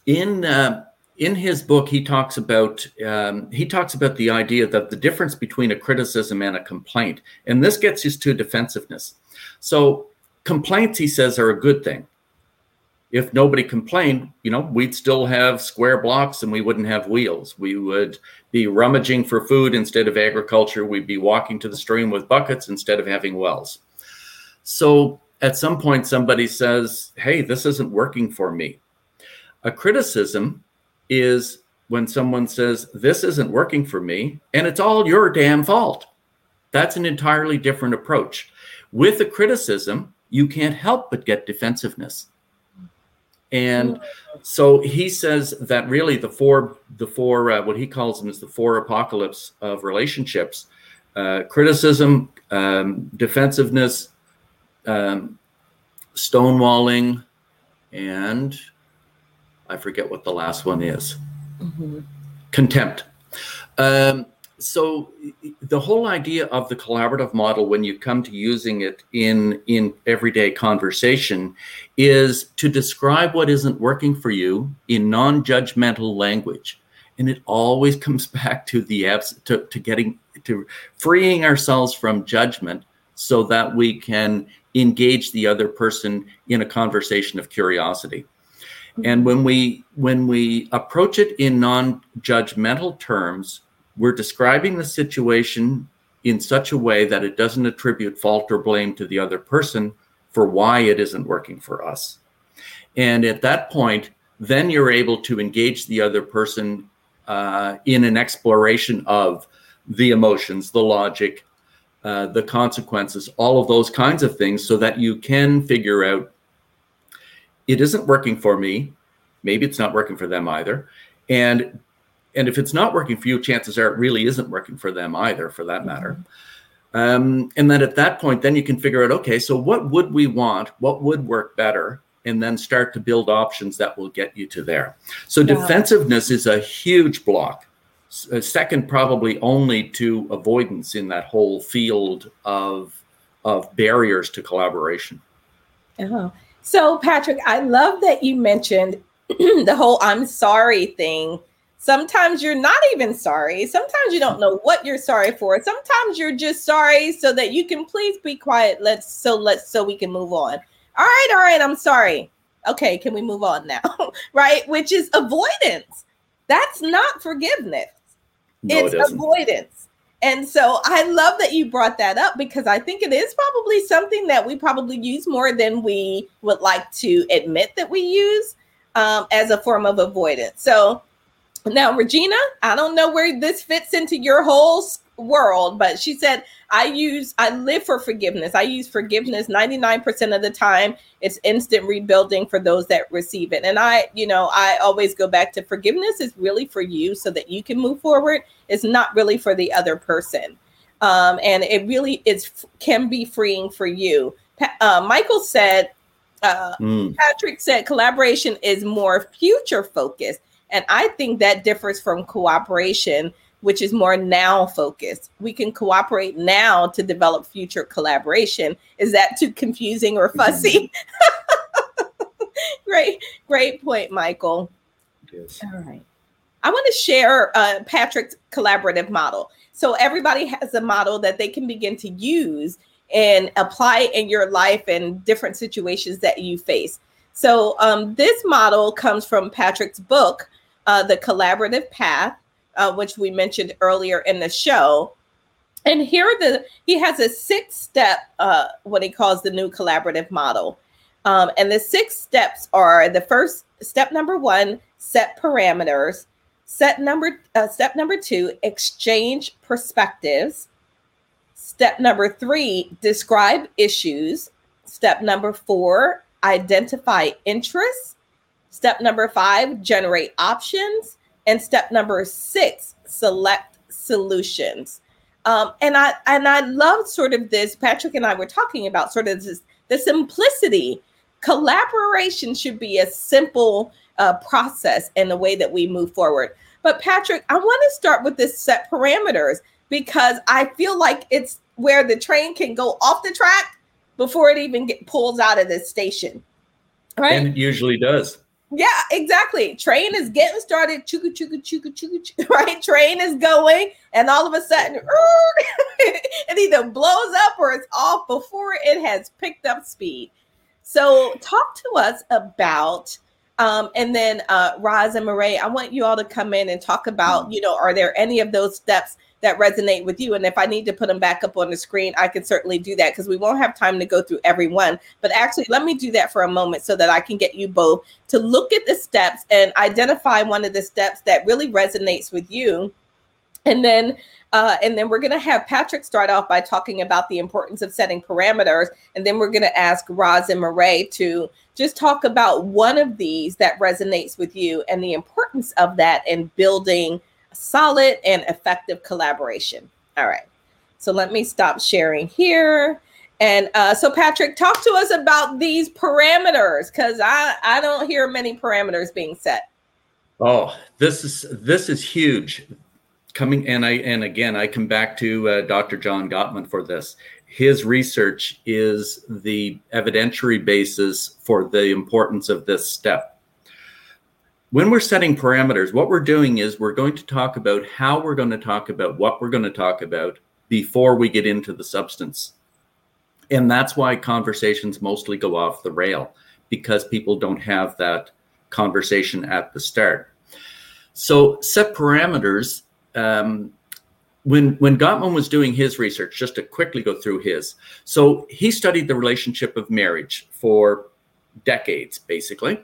In uh, in his book, he talks about um, he talks about the idea that the difference between a criticism and a complaint, and this gets us to defensiveness. So complaints, he says, are a good thing. If nobody complained, you know, we'd still have square blocks and we wouldn't have wheels. We would be rummaging for food instead of agriculture. We'd be walking to the stream with buckets instead of having wells. So at some point, somebody says, Hey, this isn't working for me. A criticism is when someone says, This isn't working for me, and it's all your damn fault. That's an entirely different approach. With a criticism, you can't help but get defensiveness. And so he says that really the four, the four, uh, what he calls them is the four apocalypse of relationships: uh, criticism, um, defensiveness, um, stonewalling, and I forget what the last one is. Mm-hmm. Contempt. Um, so the whole idea of the collaborative model when you come to using it in in everyday conversation is to describe what isn't working for you in non-judgmental language. And it always *laughs* comes back to the abs- to, to getting to freeing ourselves from judgment so that we can engage the other person in a conversation of curiosity. And when we when we approach it in non-judgmental terms we're describing the situation in such a way that it doesn't attribute fault or blame to the other person for why it isn't working for us. And at that point, then you're able to engage the other person uh, in an exploration of the emotions, the logic, uh, the consequences, all of those kinds of things, so that you can figure out it isn't working for me. Maybe it's not working for them either. And and if it's not working for you, chances are it really isn't working for them either, for that matter. Um, and then at that point, then you can figure out, okay, so what would we want? What would work better? And then start to build options that will get you to there. So yeah. defensiveness is a huge block. Uh, second, probably only to avoidance in that whole field of of barriers to collaboration. Oh, so Patrick, I love that you mentioned *clears throat* the whole "I'm sorry" thing Sometimes you're not even sorry. Sometimes you don't know what you're sorry for. Sometimes you're just sorry so that you can please be quiet. Let's so let's so we can move on. All right, all right, I'm sorry. Okay, can we move on now? *laughs* right? Which is avoidance. That's not forgiveness. No, it's it avoidance. And so I love that you brought that up because I think it is probably something that we probably use more than we would like to admit that we use um, as a form of avoidance. So now, Regina, I don't know where this fits into your whole world, but she said, I use, I live for forgiveness. I use forgiveness 99% of the time. It's instant rebuilding for those that receive it. And I, you know, I always go back to forgiveness is really for you so that you can move forward. It's not really for the other person. Um, and it really is can be freeing for you. Uh, Michael said, uh, mm. Patrick said collaboration is more future focused. And I think that differs from cooperation, which is more now focused. We can cooperate now to develop future collaboration. Is that too confusing or fussy? *laughs* great, great point, Michael. Yes. All right. I want to share uh, Patrick's collaborative model. So everybody has a model that they can begin to use and apply in your life and different situations that you face. So um, this model comes from Patrick's book, uh, The Collaborative Path, uh, which we mentioned earlier in the show. And here the he has a six step uh, what he calls the new collaborative model. Um, and the six steps are the first step number one, set parameters. Set number uh, step number two, exchange perspectives. Step number three, describe issues. Step number four, identify interests. Step number five, generate options. And step number six, select solutions. Um, and I and I love sort of this. Patrick and I were talking about sort of this the simplicity. Collaboration should be a simple uh, process in the way that we move forward. But Patrick, I want to start with this set parameters because I feel like it's where the train can go off the track before it even get pulls out of the station. Right? And it usually does. Yeah, exactly. Train is getting started. Chuka chuka chuka chuka. Right, train is going, and all of a sudden, *laughs* it either blows up or it's off before it has picked up speed. So, talk to us about um, and then uh, Roz and Mirielle, I want you all to come in and talk about, mm-hmm. you know, are there any of those steps that resonate with you? And if I need to put them back up on the screen, I can certainly do that because we won't have time to go through every one. But actually, let me do that for a moment so that I can get you both to look at the steps and identify one of the steps that really resonates with you. And then uh, and then we're going to have Patrick start off by talking about the importance of setting parameters. And then we're going to ask Roz and Mirielle to just talk about one of these that resonates with you and the importance of that in building solid and effective collaboration. All right. So let me stop sharing here. And uh, so, Patrick, talk to us about these parameters because I, I don't hear many parameters being set. Oh, this is this is huge coming and I and again I come back to uh, Dr. John Gottman for this. His research is the evidentiary basis for the importance of this step. When we're setting parameters, what we're doing is we're going to talk about how we're going to talk about what we're going to talk about before we get into the substance. And that's why conversations mostly go off the rail because people don't have that conversation at the start. So, set parameters um, when when Gottman was doing his research, just to quickly go through his, so he studied the relationship of marriage for decades, basically,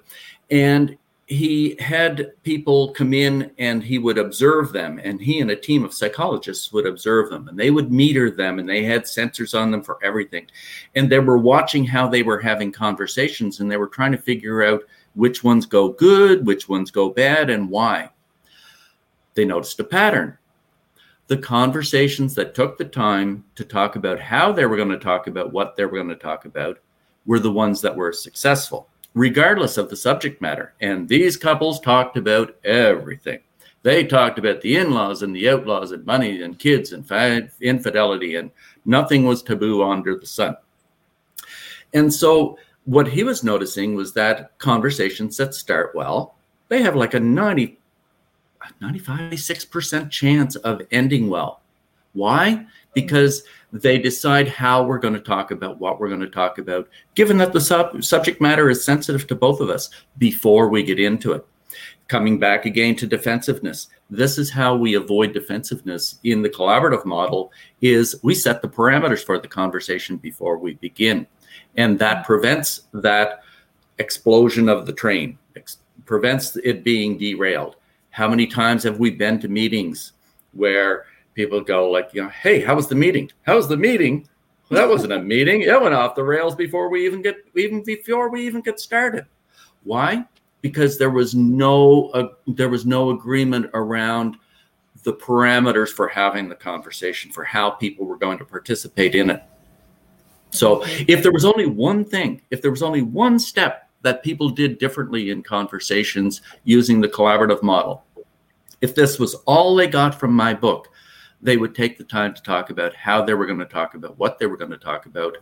and he had people come in and he would observe them, and he and a team of psychologists would observe them, and they would meter them, and they had sensors on them for everything, and they were watching how they were having conversations, and they were trying to figure out which ones go good, which ones go bad, and why. They noticed a pattern. The conversations that took the time to talk about how they were going to talk about what they were going to talk about were the ones that were successful, regardless of the subject matter. And these couples talked about everything. They talked about the in laws and the outlaws and money and kids and infidelity, and nothing was taboo under the sun. And so, what he was noticing was that conversations that start well, they have like a 90 95, 96% chance of ending well. Why? Because they decide how we're going to talk about what we're going to talk about, given that the sub- subject matter is sensitive to both of us before we get into it. Coming back again to defensiveness. This is how we avoid defensiveness in the collaborative model is we set the parameters for the conversation before we begin. And that prevents that explosion of the train, ex- prevents it being derailed. How many times have we been to meetings where people go like, you know, hey, how was the meeting? How was the meeting? Well, that wasn't a *laughs* meeting. It went off the rails before we even get even before we even get started. Why? Because there was no uh, there was no agreement around the parameters for having the conversation, for how people were going to participate in it. So, if there was only one thing, if there was only one step that people did differently in conversations using the collaborative model, if this was all they got from my book, they would take the time to talk about how they were going to talk about what they were going to talk about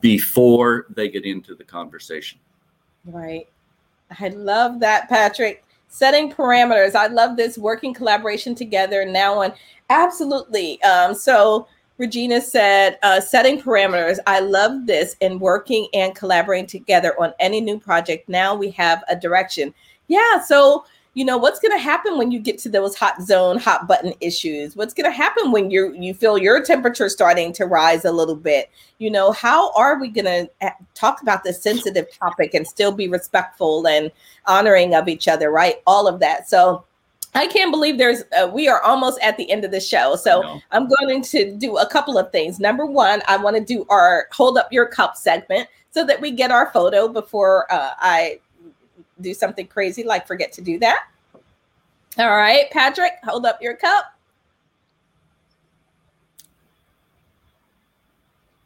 before they get into the conversation. Right. I love that, Patrick. Setting parameters. I love this working collaboration together now on absolutely. Um, so Regina said, uh, setting parameters. I love this in working and collaborating together on any new project. Now we have a direction. Yeah. So you know what's going to happen when you get to those hot zone hot button issues? What's going to happen when you you feel your temperature starting to rise a little bit? You know how are we going to eh, talk about this sensitive topic and still be respectful and honoring of each other right? All of that. So I can't believe there's uh, we are almost at the end of the show. So I'm going to do a couple of things. Number one, I want to do our hold up your cup segment so that we get our photo before uh, I do something crazy like forget to do that. All right, Patrick, hold up your cup.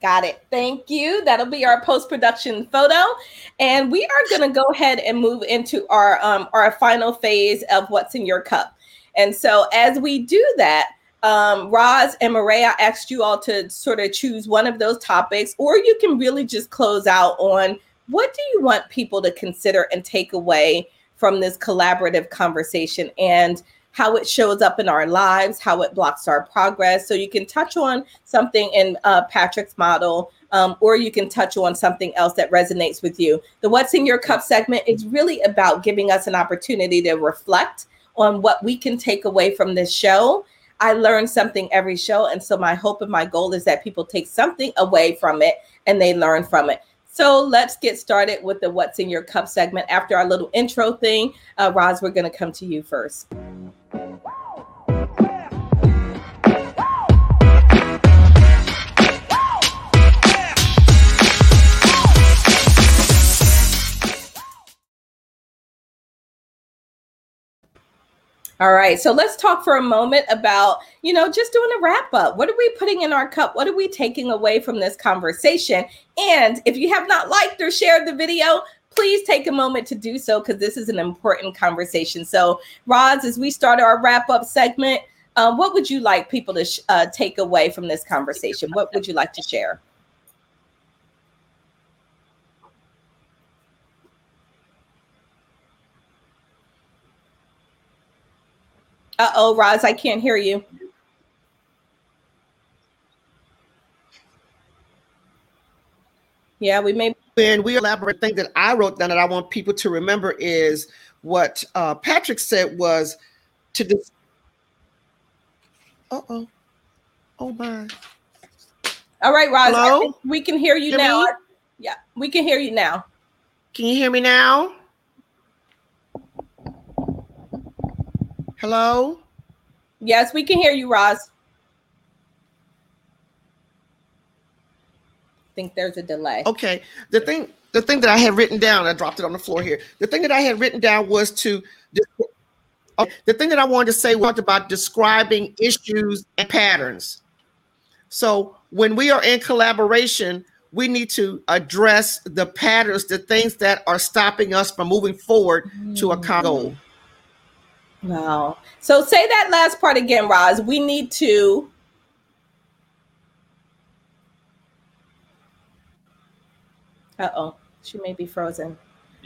Got it. Thank you. That'll be our post production photo, and we are going to go ahead and move into our um, our final phase of what's in your cup. And so, as we do that, um, Roz and Mirielle asked you all to sort of choose one of those topics, or you can really just close out on what do you want people to consider and take away from this collaborative conversation and how it shows up in our lives, how it blocks our progress. So you can touch on something in uh, Patrick's model, um, or you can touch on something else that resonates with you. The What's in Your Cup segment is really about giving us an opportunity to reflect on what we can take away from this show. I learn something every show. And so my hope and my goal is that people take something away from it and they learn from it. So let's get started with the What's in Your Cup segment. After our little intro thing, uh, Roz, we're going to come to you first. All right. So let's talk for a moment about, you know, just doing a wrap up. What are we putting in our cup? What are we taking away from this conversation? And if you have not liked or shared the video, please take a moment to do so because this is an important conversation. So, Roz, as we start our wrap up segment, um, what would you like people to sh- uh, take away from this conversation? What would you like to share? Uh oh, Roz, I can't hear you. Yeah, we may. When we elaborate, thing that I wrote down that I want people to remember is what uh, Patrick said was to. Dis- uh oh. Oh my. All right, Roz. Hello? We can hear you hear now. Me? Yeah, we can hear you now. Can you hear me now? Hello? Yes, we can hear you, Roz. I think there's a delay. Okay. The thing the thing that I had written down, I dropped it on the floor here. The thing that I had written down was to uh, the thing that I wanted to say was about describing issues and patterns. So when we are in collaboration, we need to address the patterns, the things that are stopping us from moving forward mm. to a common goal. Wow. So say that last part again, Roz. We need to. Uh oh, she may be frozen.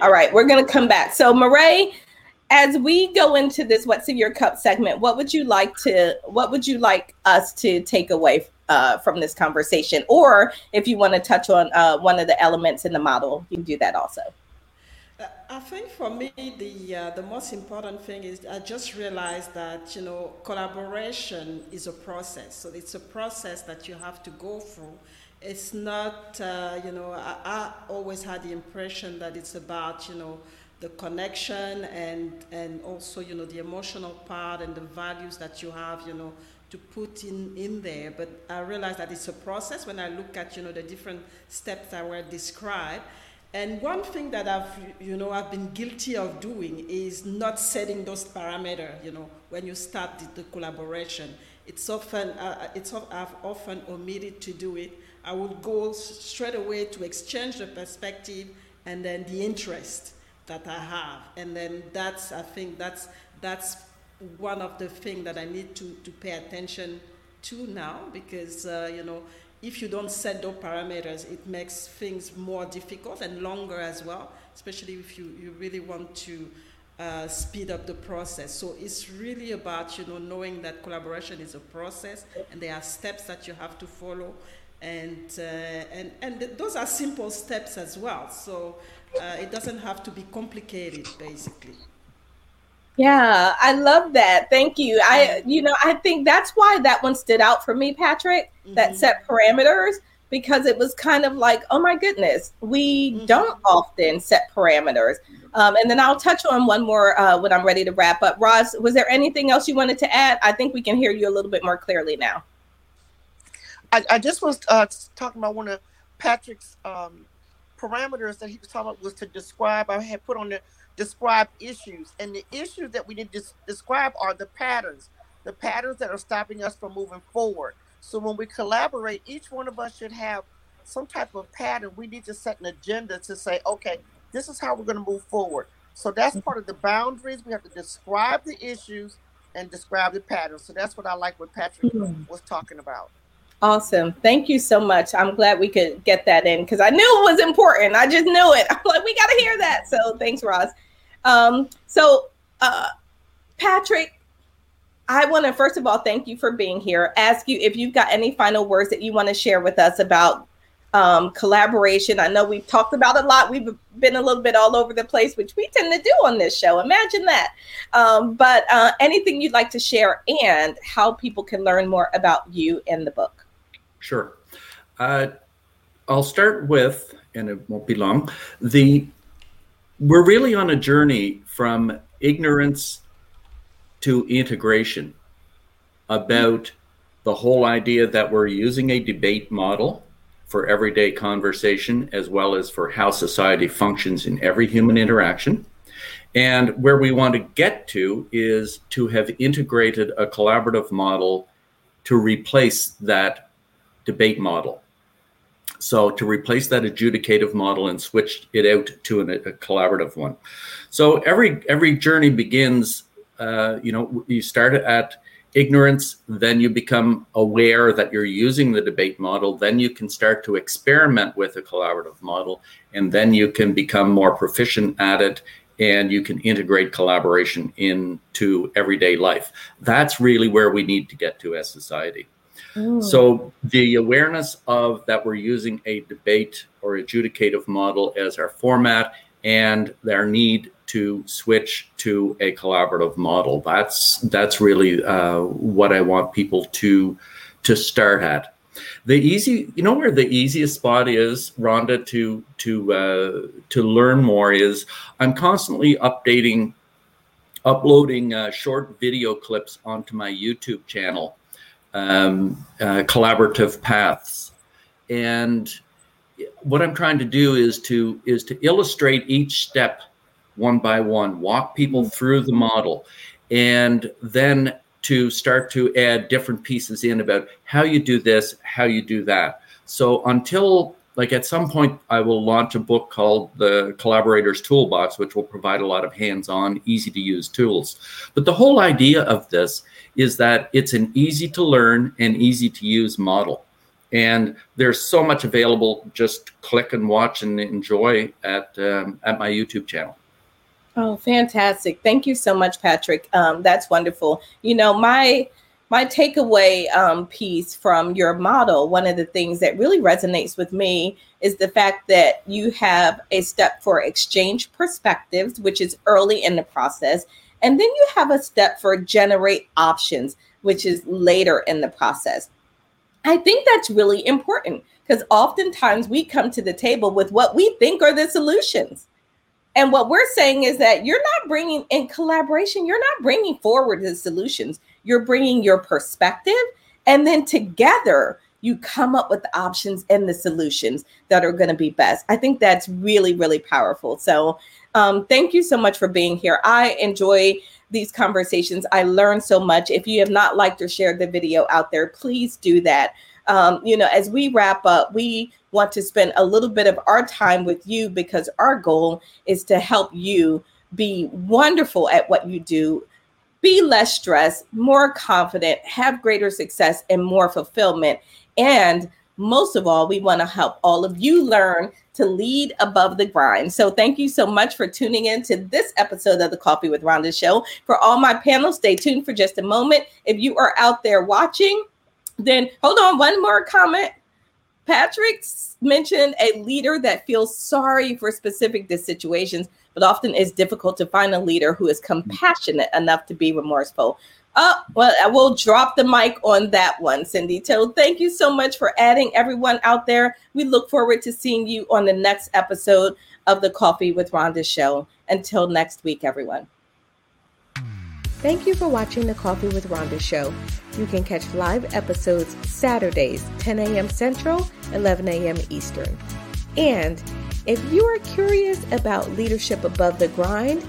All right, we're going to come back. So, Mirielle, as we go into this "What's in Your Cup" segment, what would you like to? What would you like us to take away uh, from this conversation? Or if you want to touch on uh, one of the elements in the model, you can do that also. I think for me, the uh, the most important thing is I just realized that you know collaboration is a process. So it's a process that you have to go through. It's not uh, you know I, I, always had the impression that it's about you know the connection and and also you know the emotional part and the values that you have you know to put in in there. But I realized that it's a process when I look at you know the different steps that were described and one thing that I've, you know, I've been guilty of doing is not setting those parameters. You know, when you start the, the collaboration, it's often, uh, it's I've often omitted to do it. I would go straight away to exchange the perspective and then the interest that I have, and then that's, I think that's that's one of the things that I need to to pay attention to now because uh, you know if you don't set those parameters, it makes things more difficult and longer as well, especially if you, you really want to uh, speed up the process. So it's really about you know knowing that collaboration is a process and there are steps that you have to follow, and uh, and and th- those are simple steps as well. So uh, it doesn't have to be complicated, basically. Yeah, I love that. Thank you. I, you know, I think that's why that one stood out for me, Patrick, mm-hmm. that set parameters, because it was kind of like, oh my goodness, we mm-hmm. don't often set parameters. Um, and then I'll touch on one more uh, when I'm ready to wrap up. Roz, was there anything else you wanted to add? I think we can hear you a little bit more clearly now. I, I just was uh, talking about one of Patrick's um, parameters that he was talking about was to describe. I had put on the describe issues. And the issues that we need to describe are the patterns, the patterns that are stopping us from moving forward. So when we collaborate, each one of us should have some type of pattern. We need to set an agenda to say, okay, this is how we're going to move forward. So that's part of the boundaries. We have to describe the issues and describe the patterns. So that's what I like what Patrick mm-hmm. was talking about. Awesome. Thank you so much. I'm glad we could get that in because I knew it was important. I just knew it. *laughs* I'm like, we got to hear that. So thanks, Roz. Um, so, uh, Patrick, I want to first of all thank you for being here. Ask you if you've got any final words that you want to share with us about um, collaboration. I know we've talked about a lot. We've been a little bit all over the place, which we tend to do on this show. Imagine that. Um, but uh, anything you'd like to share and how people can learn more about you and the book? Sure. Uh, I'll start with, and it won't be long, the we're really on a journey from ignorance to integration about the whole idea that we're using a debate model for everyday conversation as well as for how society functions in every human interaction. And where we want to get to is to have integrated a collaborative model to replace that debate model. So to replace that adjudicative model and switch it out to an, a collaborative one. So every every journey begins. Uh, you know, you start at ignorance, then you become aware that you're using the debate model, then you can start to experiment with a collaborative model, and then you can become more proficient at it and you can integrate collaboration into everyday life. That's really where we need to get to as society. So the awareness of that we're using a debate or adjudicative model as our format and their need to switch to a collaborative model. That's that's really uh, what I want people to to start at. The easy, you know, where the easiest spot is, Rhonda, to to uh, to learn more is I'm constantly updating, uploading uh, short video clips onto my YouTube channel um, uh, collaborative paths. And what I'm trying to do is to is to illustrate each step one by one, walk people through the model, and then to start to add different pieces in about how you do this, how you do that. So until like at some point i will launch a book called the collaborators toolbox which will provide a lot of hands-on easy to use tools. But the whole idea of this is that it's an easy to learn and easy to use model. And there's so much available. Just click and watch and enjoy at um, at my youtube channel. Oh fantastic. Thank you so much patrick. Um, that's wonderful. You know my my takeaway um, piece from your model, one of the things that really resonates with me is the fact that you have a step for exchange perspectives, which is early in the process. And then you have a step for generate options, which is later in the process. I think that's really important because oftentimes we come to the table with what we think are the solutions. And what we're saying is that you're not bringing in collaboration, you're not bringing forward the solutions. You're bringing your perspective, and then together you come up with the options and the solutions that are going to be best. I think that's really, really powerful. So, um, thank you so much for being here. I enjoy these conversations. I learn so much. If you have not liked or shared the video out there, please do that. Um, you know, as we wrap up, we want to spend a little bit of our time with you because our goal is to help you be wonderful at what you do be less stressed, more confident, have greater success, and more fulfillment. And most of all, we want to help all of you learn to lead above the grind. So, thank you so much for tuning in to this episode of the Coffee with Rhonda show. For all my panels, stay tuned for just a moment. If you are out there watching, then hold on, one more comment. Patrick mentioned a leader that feels sorry for specific situations but often it's difficult to find a leader who is compassionate enough to be remorseful. Oh, well, I will drop the mic on that one, Cindy. So thank you so much for adding everyone out there. We look forward to seeing you on the next episode of the Coffee with Rhonda show. Until next week, everyone. Thank you for watching the Coffee with Rhonda show. You can catch live episodes Saturdays, 10 a.m. Central, 11 a.m. Eastern. And if you are curious about leadership above the grind,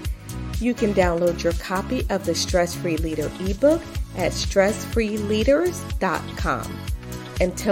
you can download your copy of the Stress Free Leader ebook at stressfreeleaders.com. Until